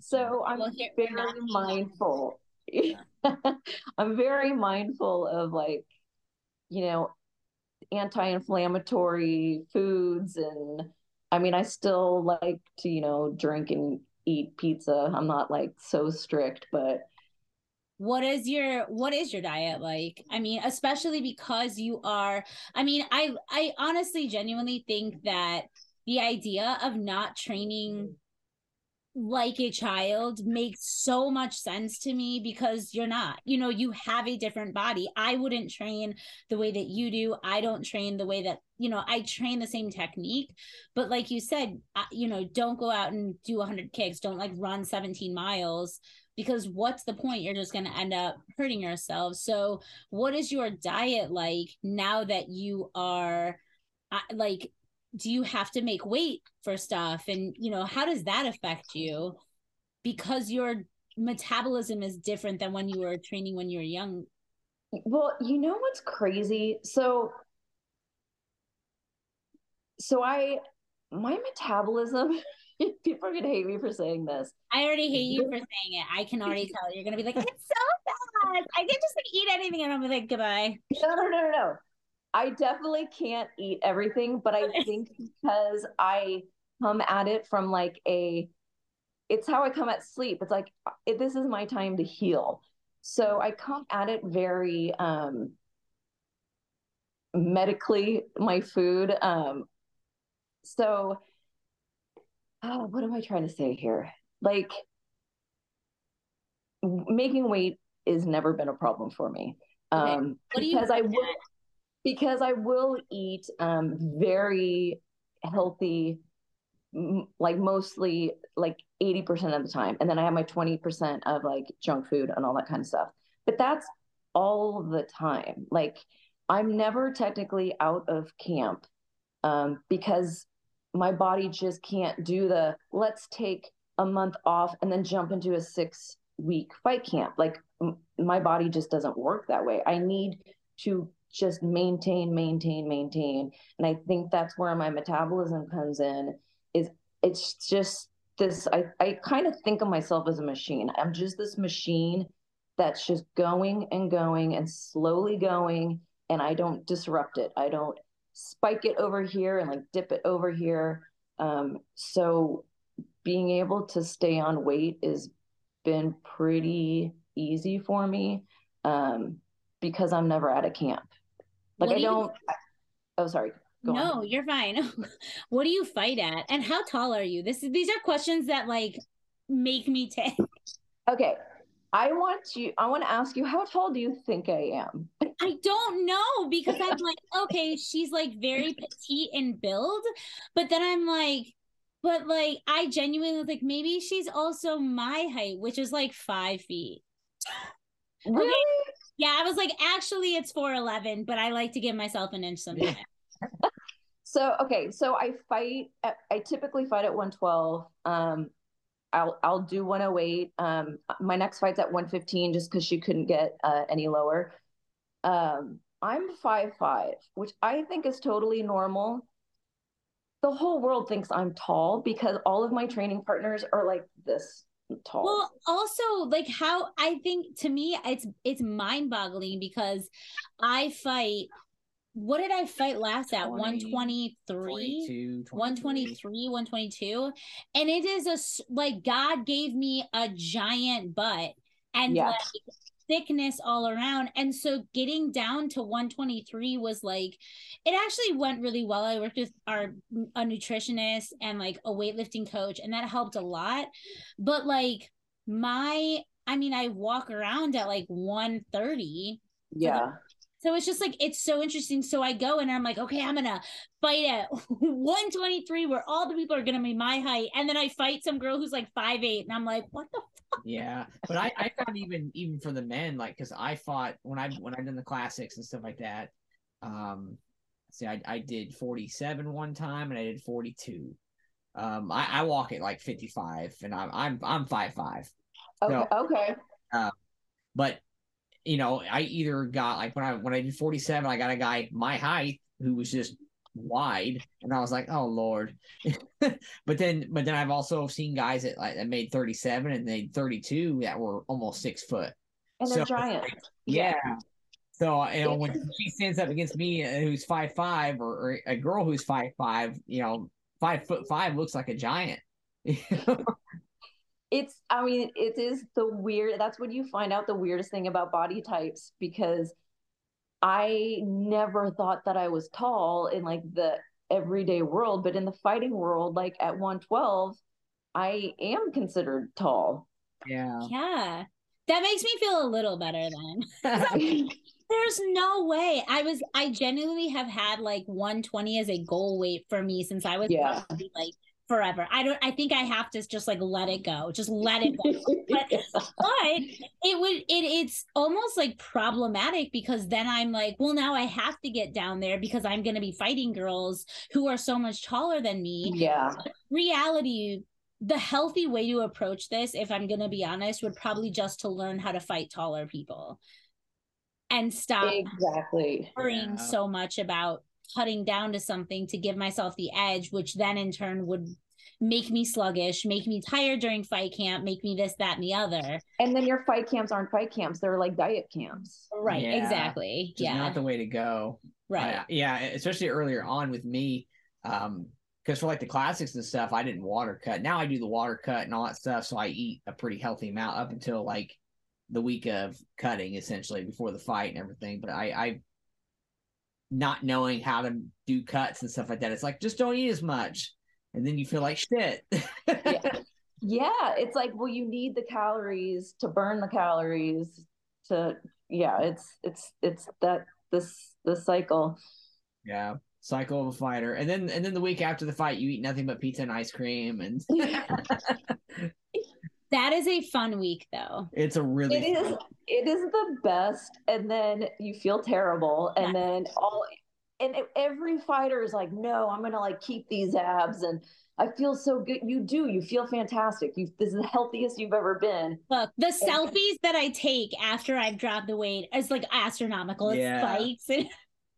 so I'm Well, here- very mindful. I'm very mindful of like, you know, anti-inflammatory foods and I mean I still like to, you know, drink and eat pizza. I'm not like so strict, but what is your what is your diet like i mean especially because you are i mean i i honestly genuinely think that the idea of not training like a child makes so much sense to me because you're not you know you have a different body. I wouldn't train the way that you do. I don't train the way that you know i train the same technique. But like you said you know don't go out and do 100 kicks. Don't like run 17 miles because what's the point? You're just going to end up hurting yourself. So what is your diet like now that you are uh, like do you have to make weight for stuff? And you know how does that affect you? Because your metabolism is different than when you were training when you were young. Well, you know what's crazy? So, so I, my metabolism, people are gonna hate me for saying this. i already hate you for saying it. I can already tell. You're gonna be like it's so bad. I can just like, eat anything. And i'll be like goodbye. No, no, no, no. I definitely can't eat everything, but I think because I come at it from like a, it's how I come at sleep. It's like it, this is my time to heal. So I come at it very um medically, my food. Um so oh, what am I trying to say here? Like making weight has never been a problem for me. Okay. Um What do you because I will because I will eat um very healthy m- like mostly like 80% of the time and then I have my 20% of like junk food and all that kind of stuff. But that's all the time. Like I'm never technically out of camp um because my body just can't do the let's take a month off and then jump into a 6 week fight camp. Like m- my body just doesn't work that way. I need to just maintain, maintain, maintain. And I think that's where my metabolism comes in. Is it's just this I, I kind of think of myself as a machine. I'm just this machine that's just going and going and slowly going and I don't disrupt it. I don't spike it over here and like dip it over here. Um, so being able to stay on weight has been pretty easy for me um, because I'm never at a camp. Like What I do you- don't. I, oh, sorry. Go no on. you're fine what do you fight at and how tall are you this is these are questions that like make me take Okay. I want you. I want to ask you. How tall do you think I am? I don't know because I'm like, okay, she's like very petite in build, but then I'm like, but like, I genuinely like maybe she's also my height, which is like five feet. Really? Yeah, I was like, actually, it's four eleven, but I like to give myself an inch sometimes. So okay, so I fight. At, I typically fight at 112. Um, I'll I'll do 108. Um, my next fight's at 115 just because she couldn't get uh, any lower. Um, I'm five five, which I think is totally normal. The whole world thinks I'm tall because all of my training partners are like this tall. Well, also like how I think to me it's it's mind boggling because I fight. What did I fight last at? 20, 123? 22, 123 122 and it is a like god gave me a giant butt and Yeah. like thickness all around. And so getting down to 123 was like, it actually went really well. I worked with our a nutritionist and like a weightlifting coach, and that helped a lot. But like my, I mean, I walk around at like 130. Yeah. So it's just like it's so interesting. So I go and I'm like, okay, I'm gonna fight at 123 where all the people are gonna be my height, and then I fight some girl who's like five eight, and I'm like, what the? Yeah, but I, I found even even for the men, like, because I fought when I when I did the classics and stuff like that. Um, see, I I did 47 one time and I did 42. Um, I, I walk at like 55, and I'm I'm I'm five five. Okay. okay. but you know, I either got like when I when I did 47, I got a guy my height who was just wide, and I was like, oh lord. but then but then I've also seen guys that like that made 37 and they 32 that were almost six foot. And they're so, giant. Yeah. So you know when she stands up against me uh, who's five five or, or a girl who's five five, you know, five foot five looks like a giant. it's i mean it is the weird that's when you find out the weirdest thing about body types because i never thought that i was tall in like the everyday world but in the fighting world like at 112 i am considered tall. Yeah. Yeah. That makes me feel a little better then. There's no way. I was i genuinely have had like 120 as a goal weight for me since i was yeah. like forever. I don't I think I have to just like let it go. Just let it go. but, but it would it it's almost like problematic because then I'm like, well now I have to get down there because I'm going to be fighting girls who are so much taller than me. Yeah. Reality the healthy way to approach this if I'm going to be honest would probably just to learn how to fight taller people and stop exactly worrying yeah. so much about cutting down to something to give myself the edge, which then in turn would make me sluggish, make me tired during fight camp, make me this, that, and the other. And then your fight camps aren't fight camps; they're like diet camps. Right. Yeah. Exactly. Just yeah. Not the way to go. Right. Uh, yeah. Especially earlier on with me. Um, because for like the classics and stuff, I didn't water cut. Now I do the water cut and all that stuff, so I eat a pretty healthy amount up until like the week of cutting, essentially before the fight and everything. But I, I not knowing how to do cuts and stuff like that. It's like just don't eat as much, and then you feel like shit. yeah. yeah, it's like well, you need the calories to burn the calories to yeah. It's it's it's that this the cycle. Yeah, cycle of a fighter, and then and then the week after the fight, you eat nothing but pizza and ice cream, and that is a fun week though. It's a really it is it is the best and then you feel terrible and yeah. then all and every fighter is like no i'm gonna like keep these abs and i feel so good. You do you feel fantastic. You this is the healthiest you've ever been. Look the and, selfies that i take after i've dropped the weight is like astronomical. It's yeah. fights.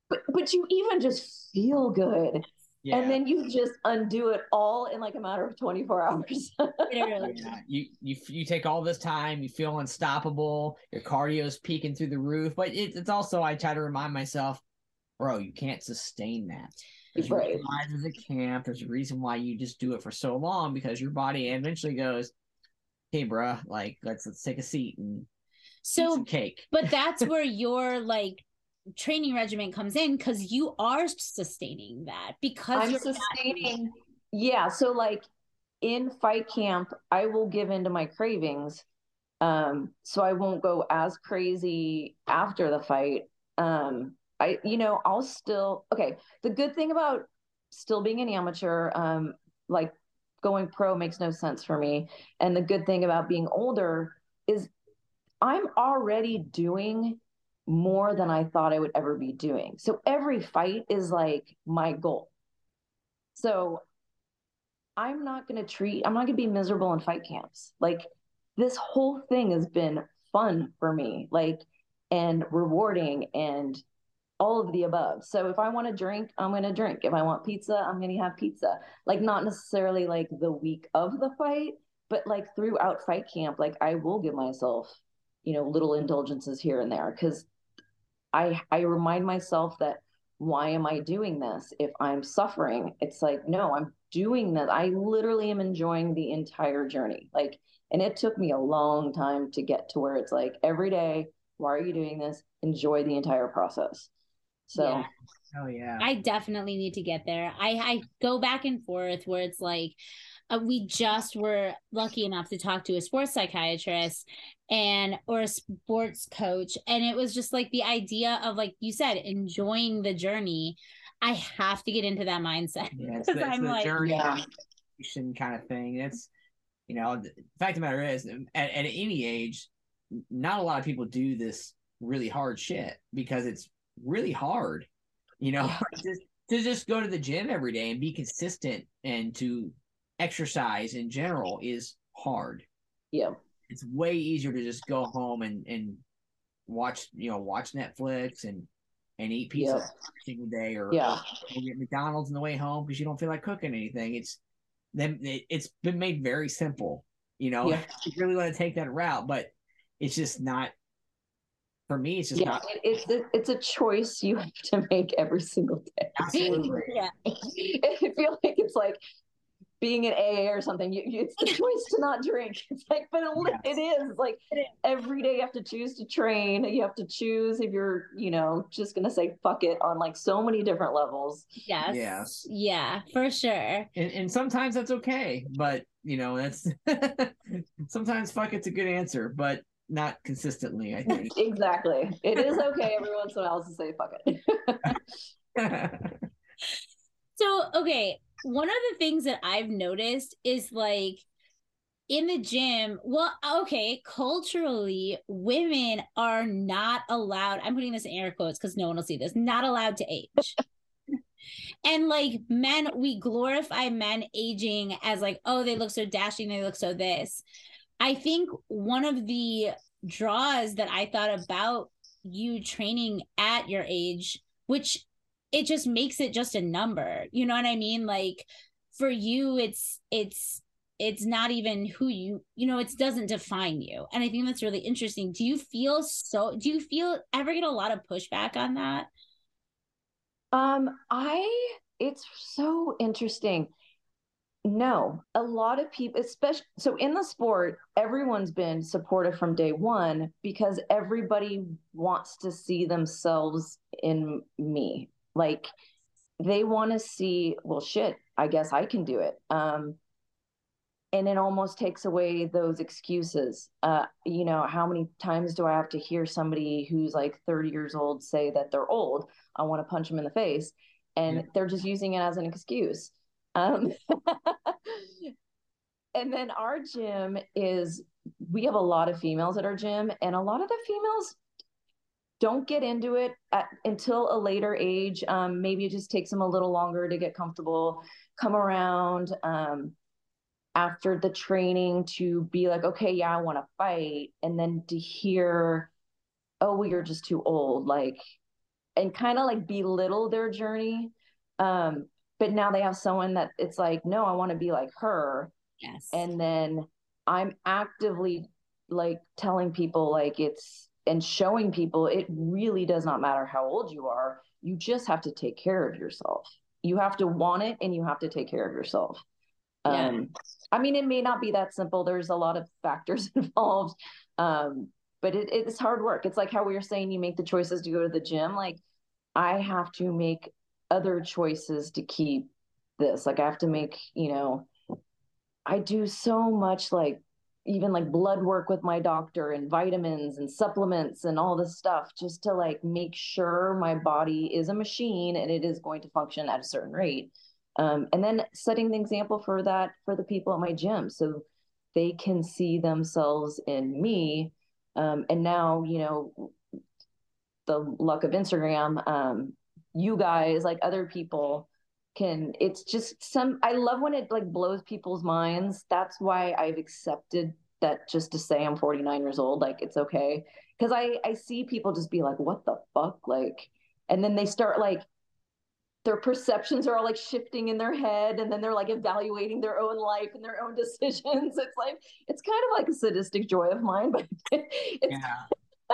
But but you even just feel good yeah. And then you just undo it all in like a matter of 24 hours. yeah. You you you take all this time, you feel unstoppable, your cardio's peaking through the roof, but it, it's also I try to remind myself, bro, you can't sustain that. There's right. a camp. There's a reason why you just do it for so long because your body eventually goes, "Hey, bro, like let's let's take a seat and so cake." But that's where your like training regimen comes in because you are sustaining that because I'm you're sustaining. Yeah, so like in fight camp, I will give into my cravings. Um, so I won't go as crazy after the fight. Um, I, you know, I'll still okay. The good thing about still being an amateur, um, like going pro makes no sense for me. And the good thing about being older is I'm already doing more than I thought I would ever be doing. So every fight is like my goal. So I'm not going to treat, I'm not going to be miserable in fight camps. Like this whole thing has been fun for me, like, and rewarding and all of the above. So if I want to drink, I'm going to drink. If I want pizza, I'm going to have pizza. Like, not necessarily like the week of the fight, but like throughout fight camp, like I will give myself, you know, little indulgences here and there because I I remind myself that why am I doing this if I'm suffering? It's like, no, I'm doing that. I literally am enjoying the entire journey. Like, and it took me a long time to get to where it's like every day why are you doing this enjoy the entire process so Yeah. Oh yeah. I definitely need to get there. I I go back and forth where it's like uh, we just were lucky enough to talk to a sports psychiatrist and or a sports coach and it was just like the idea of like you said enjoying the journey. I have to get into that mindset. Yeah, it's the, it's I'm the like- journey Yeah. kind of thing. It's you know, the fact of the matter is, at, at any age, not a lot of people do this really hard shit because it's really hard. You know, just to just go to the gym every day and be consistent and to exercise in general is hard. yeah It's way easier to just go home and and watch you know watch Netflix and and eat pizza Yeah. every single day or yeah or get McDonald's on the way home because you don't feel like cooking anything. It's then it, it's been made very simple. You know, Yeah. you really want to take that route, but it's just not. For me, it's just yeah not it's it, it's a choice you have to make every single day absolutely. Yeah. I feel like it's like being an AA or something. You, you, it's the choice to not drink. It's like, but it, li- it is like every day you have to choose to train. You have to choose if you're, you know, just gonna say fuck it on like so many different levels. Yes. Yes. Yeah, for sure. and, and sometimes that's okay, but you know that's sometimes fuck it's a good answer, but not consistently. I think. exactly. It is okay every once in a while to say fuck it. So, okay, one of the things that I've noticed is like in the gym, well, okay, culturally, women are not allowed. I'm putting this in air quotes because no one will see this, not allowed to age. and like men, we glorify men aging as like, oh, they look so dashing, they look so this. I think one of the draws that I thought about you training at your age, which it just makes it just a number. You know what I mean? Like for you, it's it's it's not even who you you know it doesn't define you and i think that's really interesting do you feel so do you feel ever get a lot of pushback on that Um, I it's so interesting. No, a lot of people, especially so in the sport, everyone's been supportive from day one because everybody wants to see themselves in me. Like they want to see, well, shit, I guess I can do it. Um, and it almost takes away those excuses. Uh, you know, how many times do I have to hear somebody who's like 30 years old say that they're old? I want to punch them in the face. And Yeah. they're just using it as an excuse. Um, and then our gym is, we have a lot of females at our gym, and a lot of the females don't get into it at, until a later age. Um, maybe it just takes them a little longer to get comfortable, come around um, after the training to be like, okay, yeah, I want to fight. And then to hear, oh, well, you're just too old. Like, and kind of like belittle their journey. Um, but now they have someone that it's like, no, I want to be like her. yes And then I'm actively like telling people, like, it's and showing people it really does not matter how old you are. You just have to take care of yourself. You have to want it and you have to take care of yourself. Yeah. Um, I mean, it may not be that simple. There's a lot of factors involved. Um, but it, it's hard work. It's like how we were saying you make the choices to go to the gym. Like I have to make other choices to keep this. Like I have to make, you know, I do so much like even like blood work with my doctor and vitamins and supplements and all this stuff just to like make sure my body is a machine and it is going to function at a certain rate. Um, and then setting the example for that for the people at my gym so they can see themselves in me. Um, and now, you know, the luck of Instagram, um, you guys, like other people, can it's just some i love when it like blows people's minds. That's why i've accepted that just to say i'm 49 years old like it's okay. Because i i see people just be like what the fuck? Like and then they start like their perceptions are all like shifting in their head and then they're like evaluating their own life and their own decisions. It's like it's kind of like a sadistic joy of mine but it's yeah,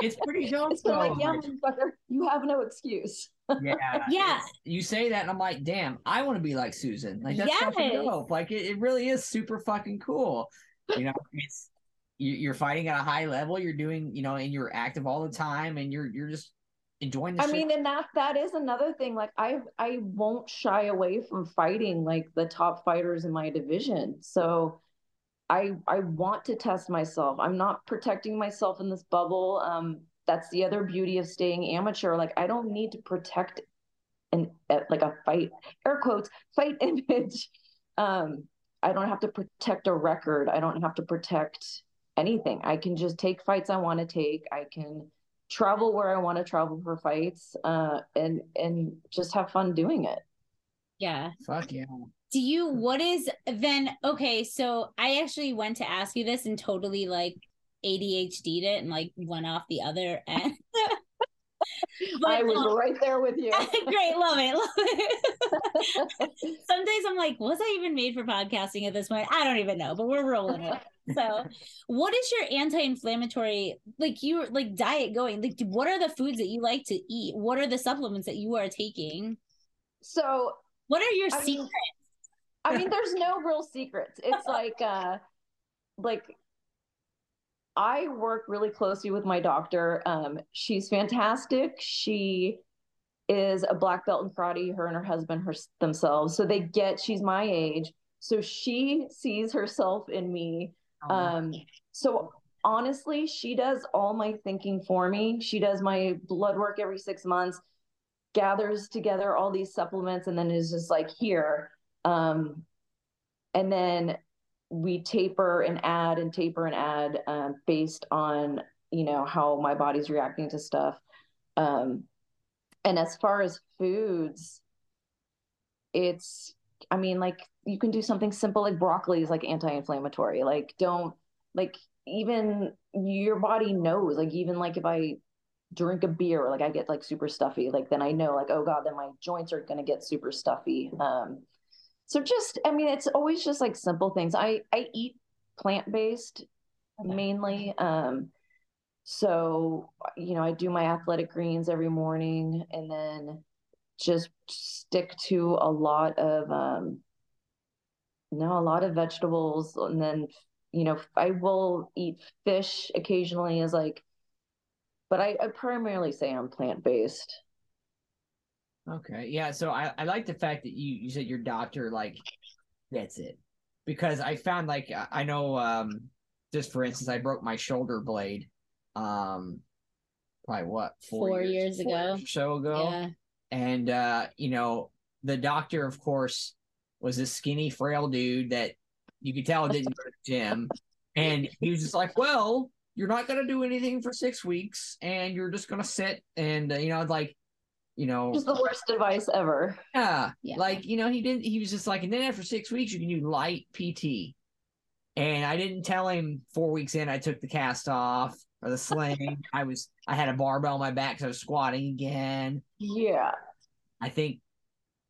it's pretty dope. it's kind of though. like yeah motherfucker you have no excuse yeah, Yeah. You say that, and I'm like, damn, I want to be like Susan. Like that's fucking Yes. dope. Like it, it really is super fucking cool. You know, it's you- you're fighting at a high level. You're doing, you know, and you're active all the time, and you're you're just enjoying the. I shit. mean, and that that is another thing. Like I I won't shy away from fighting like the top fighters in my division. So I I want to test myself. I'm not protecting myself in this bubble. Um, that's the other beauty of staying amateur. Like I don't need to protect an uh, like a fight air quotes fight image. Um, I don't have to protect a record. I don't have to protect anything. I can just take fights I want to take. I can travel where I want to travel for fights, uh, and and just have fun doing it. Yeah. fuck yeah. Do you what is then okay, so I actually went to ask you this and totally like ADHD'd it and like went off the other end. I was um, right there with you. great, love it, love it. Some days I'm like, was I even made for podcasting at this point? I don't even know, but we're rolling with it. So, what is your anti-inflammatory like you like diet going? Like, what are the foods that you like to eat? What are the supplements that you are taking? so What are your I mean, secrets? I mean, there's no real secrets. It's like, uh, like I work really closely with my doctor. Um, she's fantastic. She is a black belt in karate. Her and her husband her, themselves, so they get. She's my age, so she sees herself in me. Oh, Um, so honestly, she does all my thinking for me. She does my blood work every six months, gathers together all these supplements, and then is just like here. Um, and then we taper and add and taper and add um, based on you know how my body's reacting to stuff. Um, and as far as foods, it's I mean like you can do something simple like broccoli is like anti-inflammatory. Like don't like even your body knows like even like if I drink a beer like I get like super stuffy like then I know like oh god then my joints are going to get super stuffy. Um so just I mean it's always just like simple things. I I eat plant-based Okay. mainly um so you know I do my athletic greens every morning and then just stick to a lot of um no a lot of vegetables and then you know I will eat fish occasionally as like but I, I primarily say I'm plant-based. Okay. Yeah. So I, I like the fact that you, you said your doctor, like, that's it. Because I found, like, I- I know, um, just for instance, I broke my shoulder blade, um, probably what, Four years four ago. or so ago. Yeah. And, uh, you know, the doctor, of course, was a skinny, frail dude that you could tell didn't go to the gym. And he was just like, well, you're not going to do anything for six weeks and you're just going to sit. And, uh, you know, like, you know, Just the worst advice ever. yeah. Yeah. Like, you know, he didn't, he was just like, and then after six weeks, you can do light PT. And I didn't tell him four weeks in, I took the cast off or the sling. I was, I had a barbell on my back so I was squatting again. Yeah. I think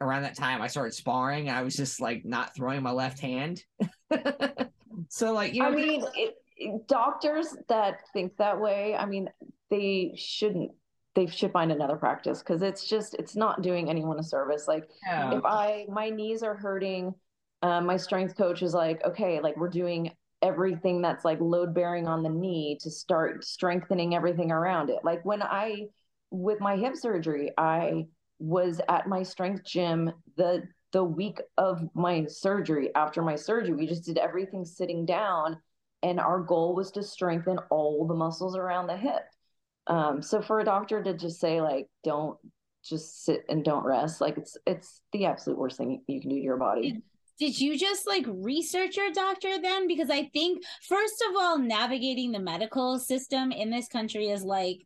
around that time I started sparring. I was just like not throwing my left hand. so, like, you know, I mean, it, it- doctors that think that way, I mean, they shouldn't. They should find another practice because it's just it's not doing anyone a service. Like yeah. if I my knees are hurting, um, my strength coach is like, okay, like we're doing everything that's like load bearing on the knee to start strengthening everything around it. Like when I with my hip surgery, I was at my strength gym the the week of my surgery. After my surgery, we just did everything sitting down, and our goal was to strengthen all the muscles around the hip. Um, so for a doctor to just say like, don't just sit and don't rest, like it's it's the absolute worst thing you can do to your body. Did you just like research your doctor then? Because I think, first of all, navigating the medical system in this country is like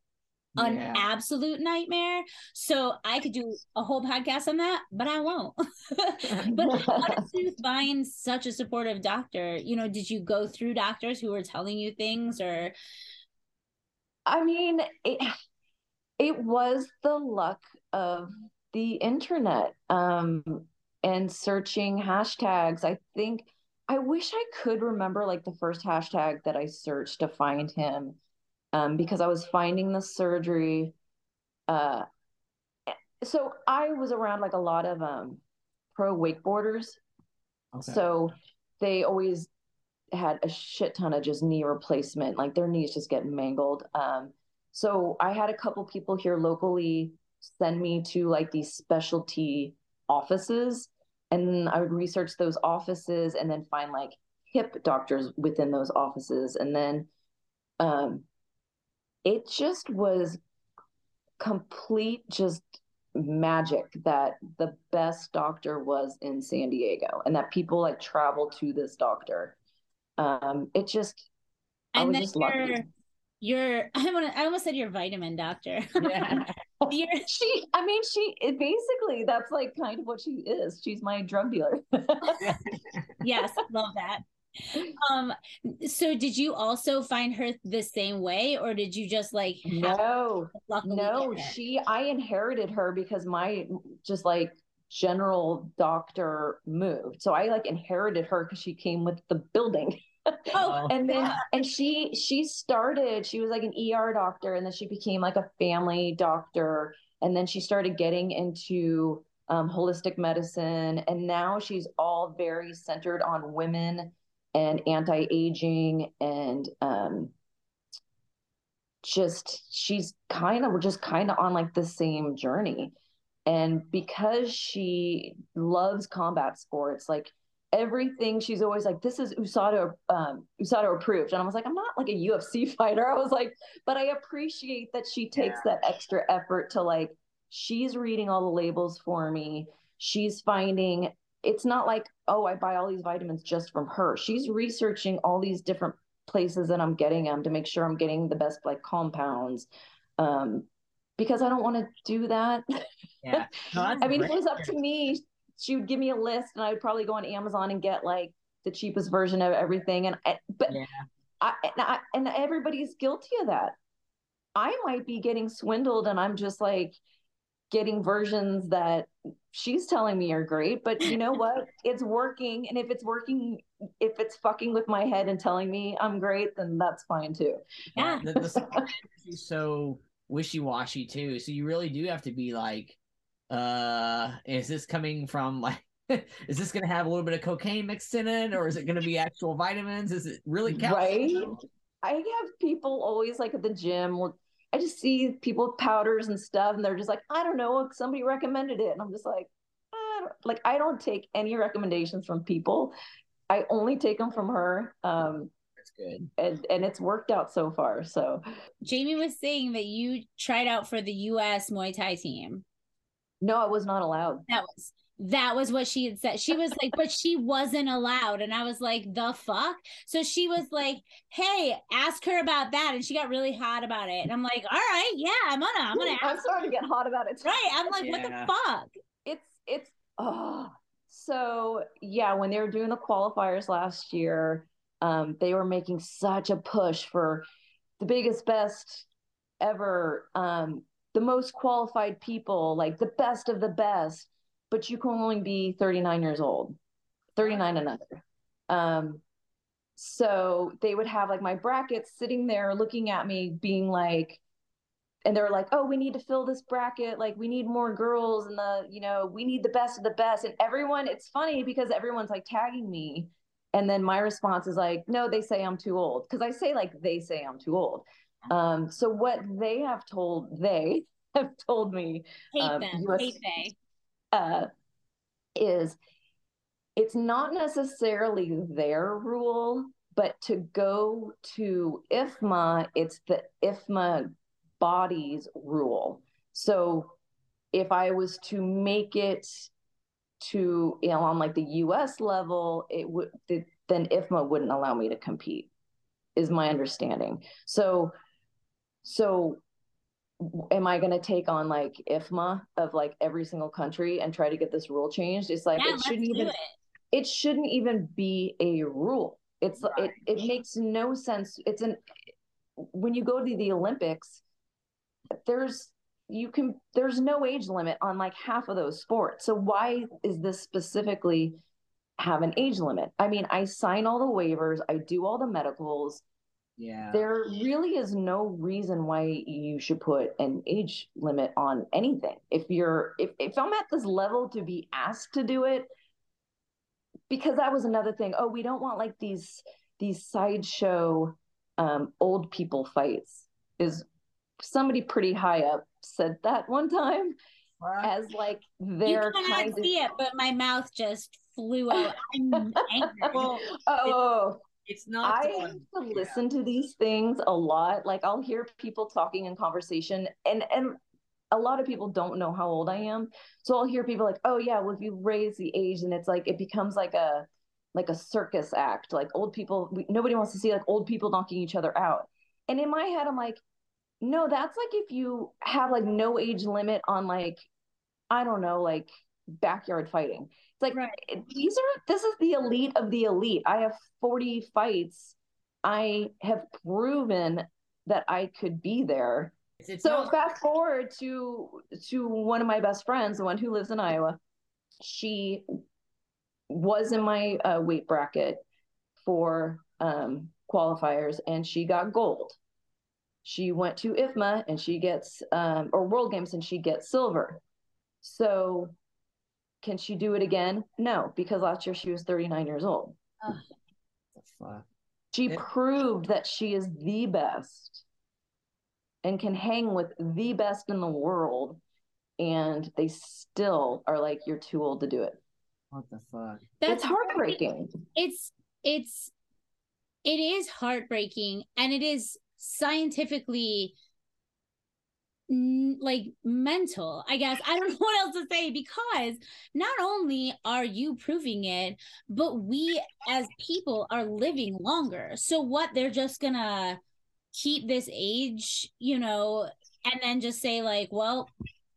an Yeah. absolute nightmare. So I could do a whole podcast on that, but I won't. but how did you find such a supportive doctor? You know, did you go through doctors who were telling you things or I mean, it, it was the luck of the internet um, and searching hashtags. I think I wish I could remember like the first hashtag that I searched to find him um, because I was finding the surgery. Uh, so I was around like a lot of um, pro wakeboarders. Okay. So they always had a shit ton of just knee replacement, like their knees just get mangled. Um, so I had a couple people here locally send me to like these specialty offices, and I would research those offices and then find like hip doctors within those offices, and then um, it just was complete just magic that the best doctor was in San Diego and that people like travel to this doctor. Um, it just, I And was then just lucky. you're I want I almost said your vitamin doctor. Yeah. She, I mean, she it basically that's like kind of what she is. She's my drug dealer. yes, love that. Um, so did you also find her the same way, or did you just like no, no, she, I inherited her because my just like general doctor moved. So I like inherited her because she came with the building. Oh, and then and she she started she was like an er doctor and then she became like a family doctor and then she started getting into um, holistic medicine and now she's all very centered on women and anti-aging and um, just she's kind of we're just kind of on like the same journey and because she loves combat sports like everything she's always like this is usada um usada approved. And i was like i'm not like a ufc fighter. I was like but i appreciate that she takes that extra effort to like she's reading all the labels for me. She's finding it's not like oh i buy all these vitamins just from her. She's researching all these different places that i'm getting them to make sure i'm getting the best like compounds um because i don't want to do that Yeah. I mean, if it was up to me, she would give me a list, and I would probably go on Amazon and get like the cheapest version of everything. And I, but Yeah. I, and I and everybody's guilty of that. I might be getting swindled, and I'm just like getting versions that she's telling me are great. But you know what? It's working, and if it's working, if it's fucking with my head and telling me I'm great, then that's fine too. Yeah. The, the is so wishy washy too. So you really do have to be like, uh, is this coming from like is this gonna have a little bit of cocaine mixed in it, or is it gonna be actual vitamins? Is it really calcium? Right? I have people always like at the gym. Will I just see people with powders and stuff, and they're just like, I don't know, somebody recommended it, and I'm just like, I don't, like I don't take any recommendations from people. I only take them from her, um, That's good. and and it's worked out so far. So Jamie was saying that you tried out for the U.S. Muay Thai team. No, I was not allowed. That was that was what she had said. She was like, but she wasn't allowed, and I was like, the fuck. So she was like, hey, ask her about that, and she got really hot about it. And I'm like, all right, yeah, I'm gonna, I'm gonna I'm starting to get hot about it. too. Right? I'm like, what the fuck? it's it's oh so yeah when they were doing the qualifiers last year um they were making such a push for the biggest best ever um the most qualified people like the best of the best but you can only be 39 years old 39 and under um so they would have like my brackets sitting there looking at me being like and they're like, "Oh, we need to fill this bracket. Like, we need more girls, and the you know, we need the best of the best." And everyone, it's funny because everyone's like tagging me, and then my response is like, "No, they say I'm too old," because I say like they say I'm too old. Um, so what they have told they have told me Hate Um, them. US Hate they. uh, is it's not necessarily their rule, but to go to IFMA, it's the IFMA body's rule. So if I was to make it to you know on like the US level, it would then IFMA wouldn't allow me to compete, is my understanding. So so am I going to take on like IFMA of like every single country and try to get this rule changed? It's like Yeah, it shouldn't even it. it shouldn't even be a rule. It's it it makes no sense. It's an when you go to the Olympics, there's you can there's no age limit on like half of those sports. So why is this specifically have an age limit? I mean, I sign all the waivers, I do all the medicals. Yeah. There really is no reason why you should put an age limit on anything. If you're if if I'm at this level to be asked to do it, because that was another thing. Oh, we don't want like these these sideshow um, old people fights is somebody pretty high up said that one time as like You their cannot kind of see it, but my mouth just flew out. I'm angry. Well, oh it's not. I used to listen to these things a lot. Like I'll hear people talking in conversation and and a lot of people don't know how old I am. So I'll hear people like, "Oh yeah, well if you raise the age and it's like it becomes like a like a circus act. Like old people we, nobody wants to see like old people knocking each other out." And in my head I'm like, "No, that's like if you have like no age limit on like I don't know, like backyard fighting. It's like Right. these are this is the elite of the elite. I have 40 fights. I have proven that I could be there. It's, So fast forward to to one of my best friends, the one who lives in Iowa. She was in my uh, weight bracket for um, qualifiers, and she got gold. She went to IFMA and she gets um, or World Games and she gets silver. So can she do it again? No, because last year she was 39 years old. Fuck. She Yeah. proved that she is the best and can hang with the best in the world. And they still are like, you're too old to do it. What the fuck? it's heartbreaking. it's it's it is heartbreaking and it is scientifically n- like mental i guess i don't know what else to say because not only are you proving it but we as people are living longer so what they're just gonna keep this age you know and then just say like well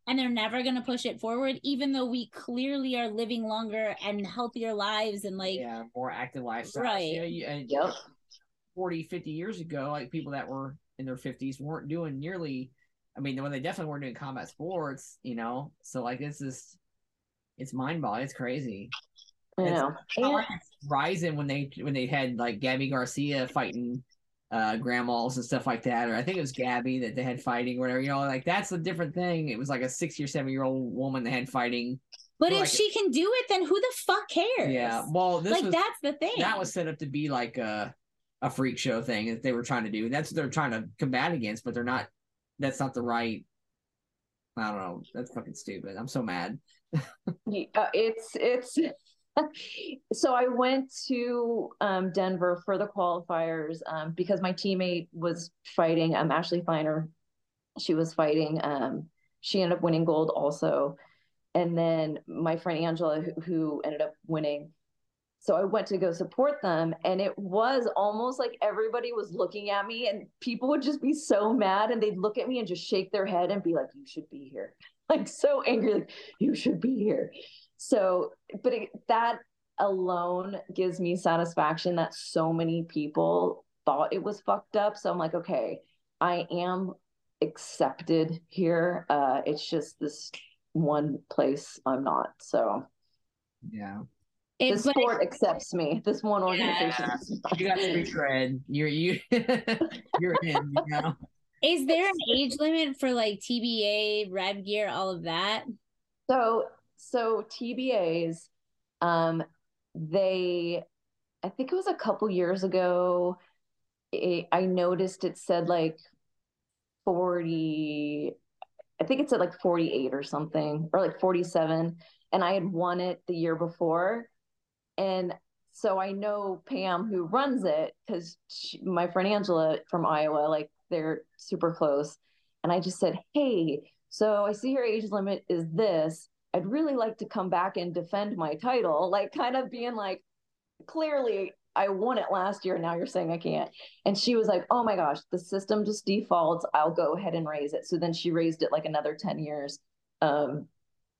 and they're never going to push it forward even though we clearly are living longer and healthier lives and like yeah, more active lifestyles. Right. Yeah, you, and Yep. 40, 50 years ago, like people that were in their 50s weren't doing nearly, I mean, well, they definitely weren't doing combat sports, you know? So, like, it's just, it's mind boggling. It's crazy. I It's know. not And- like Rizin when they when they had like Gabi Garcia fighting uh grandmas and stuff like that, or I think it was Gabi that they had fighting, or whatever. You know, like that's a different thing. It was like a sixty or seven year old woman that had fighting. But if like- she can do it, then who the fuck cares? Yeah, well, this like was that's the thing. that was set up to be like a a freak show thing that they were trying to do. That's what they're trying to combat against, but they're not. That's not the right. I don't know. That's fucking stupid. I'm so mad. Yeah, uh, it's it's so I went to um, Denver for the qualifiers um, because my teammate was fighting. Um, Ashley Feiner, she was fighting. Um, she ended up winning gold also, and then my friend Angela, who, who ended up winning. So I went to go support them, and it was almost like everybody was looking at me, and people would just be so mad, and they'd look at me and just shake their head and be like, "You should be here," like so angry, like you should be here. So, but it, that alone gives me satisfaction that so many people thought it was fucked up. So I'm like, okay, I am accepted here. Uh, it's just this one place I'm not. So Yeah, It's but sport accepts me. This one organization. Yeah. you got street cred. You're you. you're in. You know. is there an age limit for like TBA, Rev Gear, all of that? So so TBAs, um, they, I think it was a couple years ago. It, I noticed it said like forty. I think it said like forty eight or something, or like forty seven, and I had won it the year before, and so I know Pam who runs it because my friend Angela from Iowa, like they're super close, and I just said, hey. So I see your age limit is this. I'd really like to come back and defend my title, like kind of being like, clearly I won it last year. Now you're saying I can't. And she was like, oh my gosh, the system just defaults. I'll go ahead and raise it. So then she raised it like another 10 years. Um,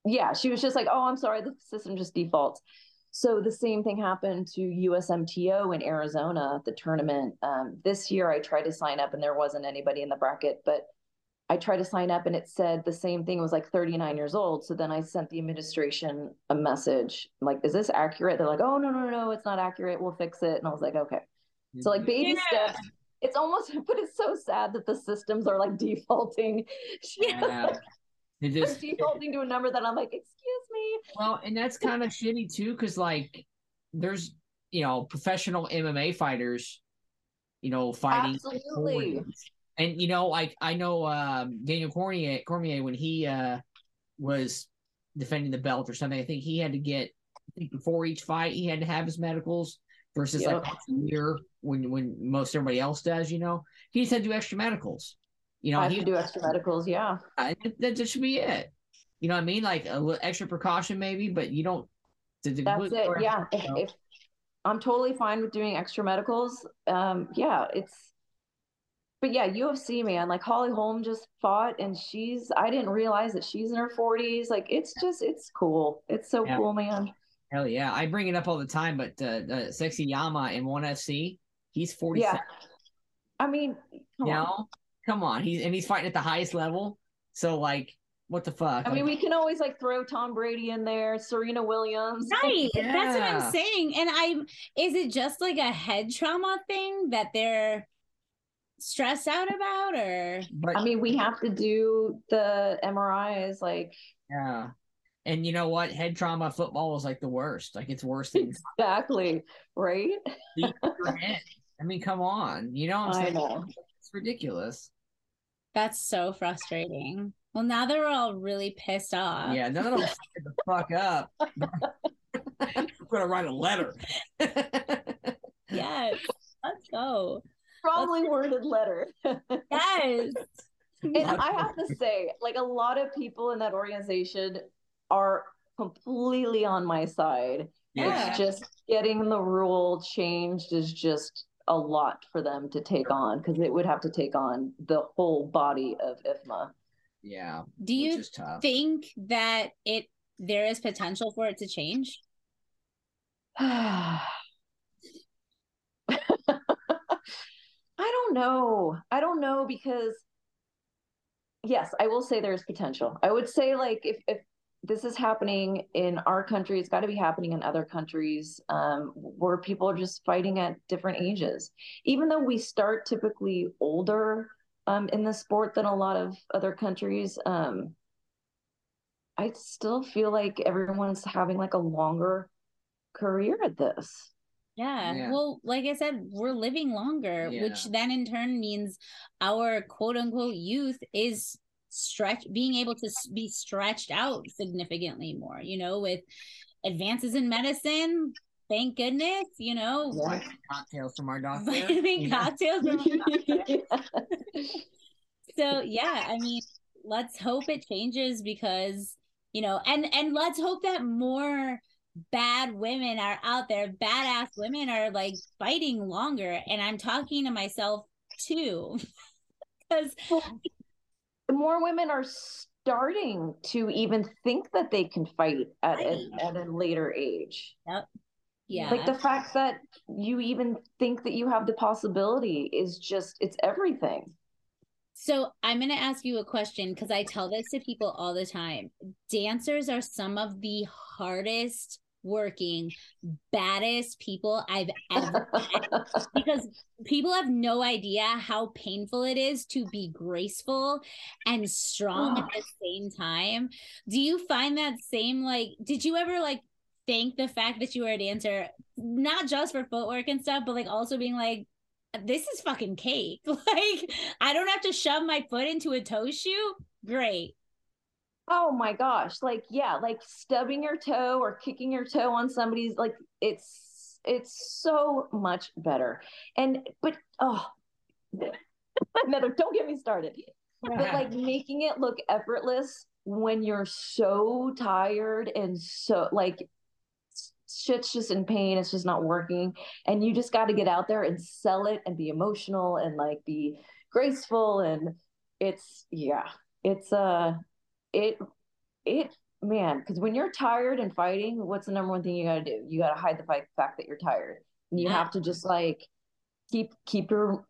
yeah, she was just like, oh, I'm sorry, the system just defaults. So the same thing happened to USMTO in Arizona, the tournament. Um, this year I tried to sign up and there wasn't anybody in the bracket, but I tried to sign up and it said the same thing it was like 39 years old. So then I sent the administration a message like, is this accurate? They're like, oh, no, no, no, it's not accurate. We'll fix it. And I was like, okay. So like baby Yeah. steps. It's almost, but it's so sad that the systems are like defaulting. Yeah. It They're just defaulting to a number that I'm like, excuse me. Well, and that's kind of shitty too, because like there's you know, professional MMA fighters, you know, fighting. Absolutely. And you know, like I know um, Daniel Cormier, Cormier when he uh, was defending the belt or something. I think he had to get, I think before each fight, he had to have his medicals versus Yep. like a year when when most everybody else does. You know, he just had to do extra medicals. You know, I have he to do extra medicals. Yeah. uh, that, that should be it. You know what I mean? Like a little extra precaution, maybe, but you don't. That's it. Yeah. If, if I'm totally fine with doing extra medicals, um, yeah, it's. But yeah, UFC man, like Holly Holm just fought, and she's. I didn't realize that she's in her 40s. Like it's just, it's cool. It's so Yeah. cool, man. Hell yeah, I bring it up all the time. But uh, uh, Sexyama in One FC, he's forty. Yeah. I mean, come you on. know, come on, he's and he's fighting at the highest level. So like, what the fuck? I mean, we can always like throw Tom Brady in there, Serena Williams. Right. That's what I'm saying. And I'm is it just like a head trauma thing that they're stressed out about or but I mean, we have to do the MRIs. Like, yeah, and you know what? Head trauma football is like the worst. Like it's worse than exactly, right? beat your head. I mean, come on, you know what I'm I saying? know. It's ridiculous. that's so frustrating. Well, now they're all really pissed off. Yeah, none of them shut the fuck up. I'm gonna write a letter. Yes. Let's go. Strongly worded letter. Yes. And I have to say, like a lot of people in that organization are completely on my side. Yeah. It's just getting the rule changed is just a lot for them to take on because it would have to take on the whole body of IFMA. Yeah, Do you think that it there is potential for it to change? I don't know. I don't know because yes, I will say there's potential. I would say like if if this is happening in our country, it's got to be happening in other countries um, where people are just fighting at different ages. Even though we start typically older um, in the sport than a lot of other countries, um, I still feel like everyone's having like a longer career at this. Yeah. Yeah. Well, like I said, we're living longer, which then in turn means our quote unquote youth is stretch being able to be stretched out significantly more, you know, with advances in medicine. Thank goodness, you know, Yeah. Cocktails from our doctor. vitamin Yeah. cocktails. from our doctor. so yeah, I mean, let's hope it changes because you know, and and let's hope that more bad women are out there, badass women are like fighting longer. And I'm talking to myself too. Because more women are starting to even think that they can fight at, at, Right. at a later age. Yeah. Like the fact that you even think that you have the possibility is just, it's everything. So I'm going to ask you a question because I tell this to people all the time. Dancers are some of the hardest working, baddest people I've ever met because people have no idea how painful it is to be graceful and strong at the same time. Do you find that same like did you ever like thank the fact that you were a dancer not just for footwork and stuff but like also being like this is fucking cake. Like, I don't have to shove my foot into a toe shoe. Great. oh my gosh. Like, yeah, like stubbing your toe or kicking your toe on somebody's, like, it's, it's so much better. And, but, oh, another, don't get me started. but like making it look effortless when you're so tired and so like s- shit's just in pain it's just not working and you just got to get out there and sell it and be emotional and like be graceful and it's yeah it's uh it it man because when you're tired and fighting what's the number one thing you got to do you got to hide the fact that you're tired and you Yeah. have to just like keep keep your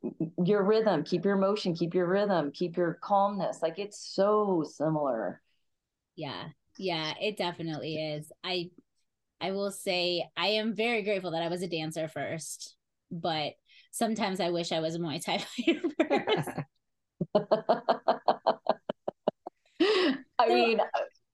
your rhythm keep your motion keep your rhythm keep your calmness like it's so similar Yeah. Yeah, it definitely is. I I will say I am very grateful that I was a dancer first, but sometimes I wish I was a Muay Thai fighter first. i So- mean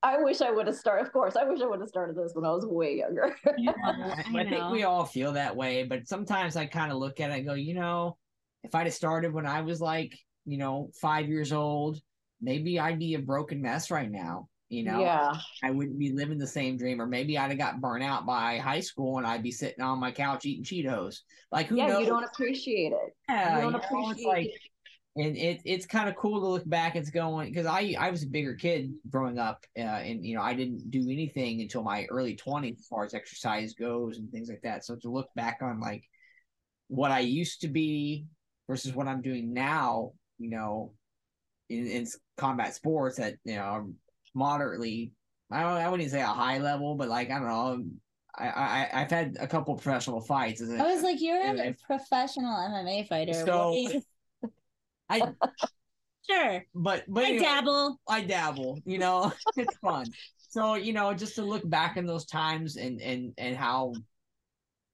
I wish I would have started. Of course, I wish I would have started this when I was way younger. I, I think we all feel that way, but sometimes I kind of look at it and go, you know, if I'd have started when I was like, you know, five years old, maybe I'd be a broken mess right now. You know, yeah, I wouldn't be living the same dream, or maybe I'd have got burnt out by high school and I'd be sitting on my couch eating Cheetos. Like, who yeah, knows? you don't appreciate it. Yeah, you don't you know, like, it. and it it's kind of cool to look back. It's going because I I was a bigger kid growing up, uh, and you know I didn't do anything until my early twenties as far as exercise goes and things like that. So to look back on like what I used to be versus what I'm doing now, you know, in, in combat sports at you know moderately, I don't I wouldn't say a high level, but like I don't know. Um, I, I I've had a couple professional fights. I was like, you're and a I've- professional MMA fighter. So- What do you- I sure. but but I anyway, dabble. I dabble, you know, it's fun. So, you know, just to look back in those times and and and how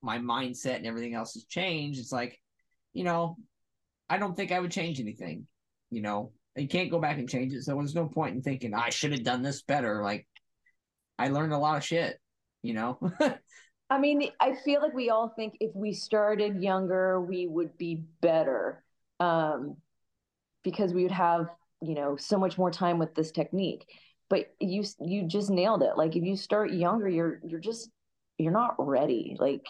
my mindset and everything else has changed, it's like, you know, I don't think I would change anything. You know, you can't go back and change it. So there's no point in thinking I should have done this better. Like I learned a lot of shit, you know. I mean, I feel like we all think if we started younger, we would be better, um, because we would have, you know, so much more time with this technique. But you you just nailed it. Like if you start younger, you're you're just you're not ready. Like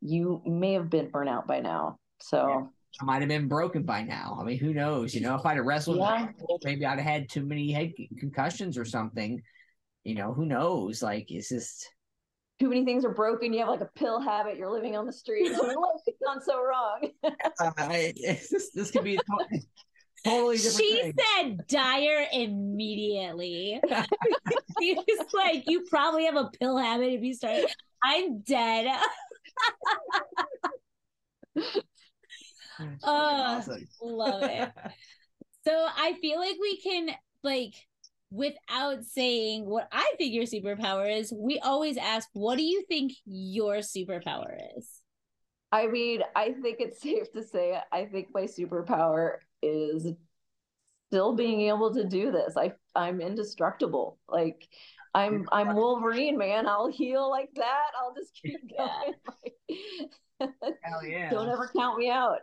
you may have been burnt out by now. So I might have been broken by now. I mean, who knows? You know, if I'd have wrestled, Yeah. maybe I'd have had too many head concussions or something. You know, who knows? Like, it's just too many things are broken. You have like a pill habit. You're living on the street. Life has gone so wrong. uh, I, it's this could be a totally different She thing. said dire immediately. she was like, you probably have a pill habit if you start. I'm dead. It's Oh, awesome. Love it. So I feel like we can like without saying what I think your superpower is, we always ask, what do you think your superpower is? I mean, I think it's safe to say I think my superpower is still being able to do this. I I'm indestructible. Like I'm I'm Wolverine, man. I'll heal like that. I'll just keep going. Hell yeah. Don't ever count me out.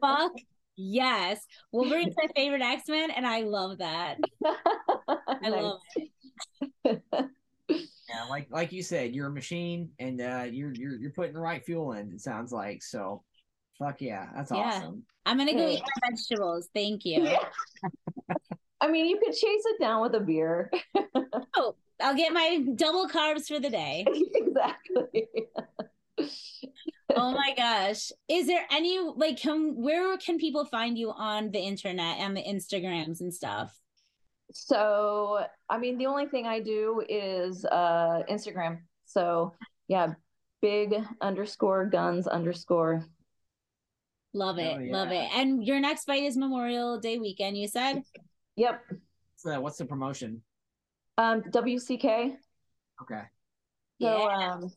Fuck yes. Wolverine's my favorite X-Men, and I love that. I love it. Yeah, like like you said, you're a machine, and uh, you're you're you're putting the right fuel in. It sounds like so. Fuck yeah, that's Yeah. awesome. I'm gonna go Yeah. eat my vegetables. Thank you. Yeah. I mean, you could chase it down with a beer. Oh, I'll get my double carbs for the day. exactly. Oh my gosh is there any like can where can people find you on the internet and the instagrams and stuff So, I mean, the only thing I do is uh Instagram. So, yeah, big underscore guns underscore. love it Oh, love it and your next fight is memorial day weekend you said Yep. So what's the promotion? Um, WCK. Okay. So, yeah um,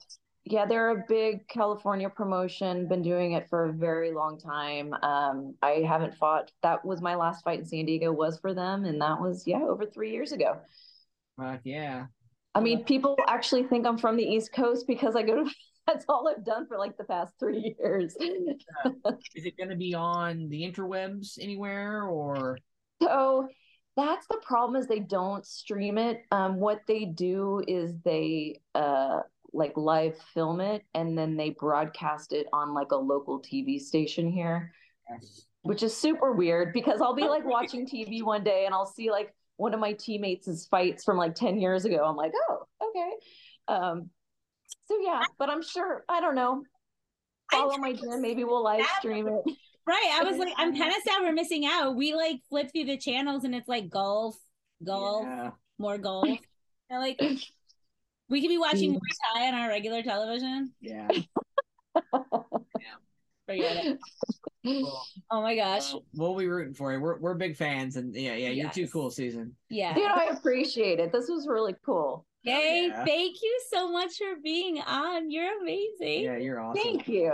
yeah, they're a big California promotion, been doing it for a very long time. Um, I haven't fought. That was my last fight in San Diego was for them, and that was, yeah, over three years ago. Fuck yeah. I mean, people actually think I'm from the East Coast because I go to, that's all I've done for like the past three years. Is it going to be on the interwebs anywhere or? So that's the problem is they don't stream it. Um, what they do is they uh like live film it and then they broadcast it on like a local TV station here, which is super weird because I'll be like watching TV one day and I'll see like one of my teammates' fights from like 10 years ago. I'm like, oh, okay. Um, so yeah, but I'm sure, I don't know. Follow my gym, maybe we'll live stream it. right i was like i'm kind of sad we're missing out we like flip through the channels and it's like golf golf Yeah. more golf and like we could be watching mm. Muay Thai on our regular television Yeah. forget it Cool. oh my gosh Well, we'll be rooting for you. We're we're big fans, and yeah, yeah, you're too cool, Susan. yeah Dude, I appreciate it. This was really cool. Yay, yeah. thank you so much for being on. You're amazing. Yeah, you're awesome. Thank you.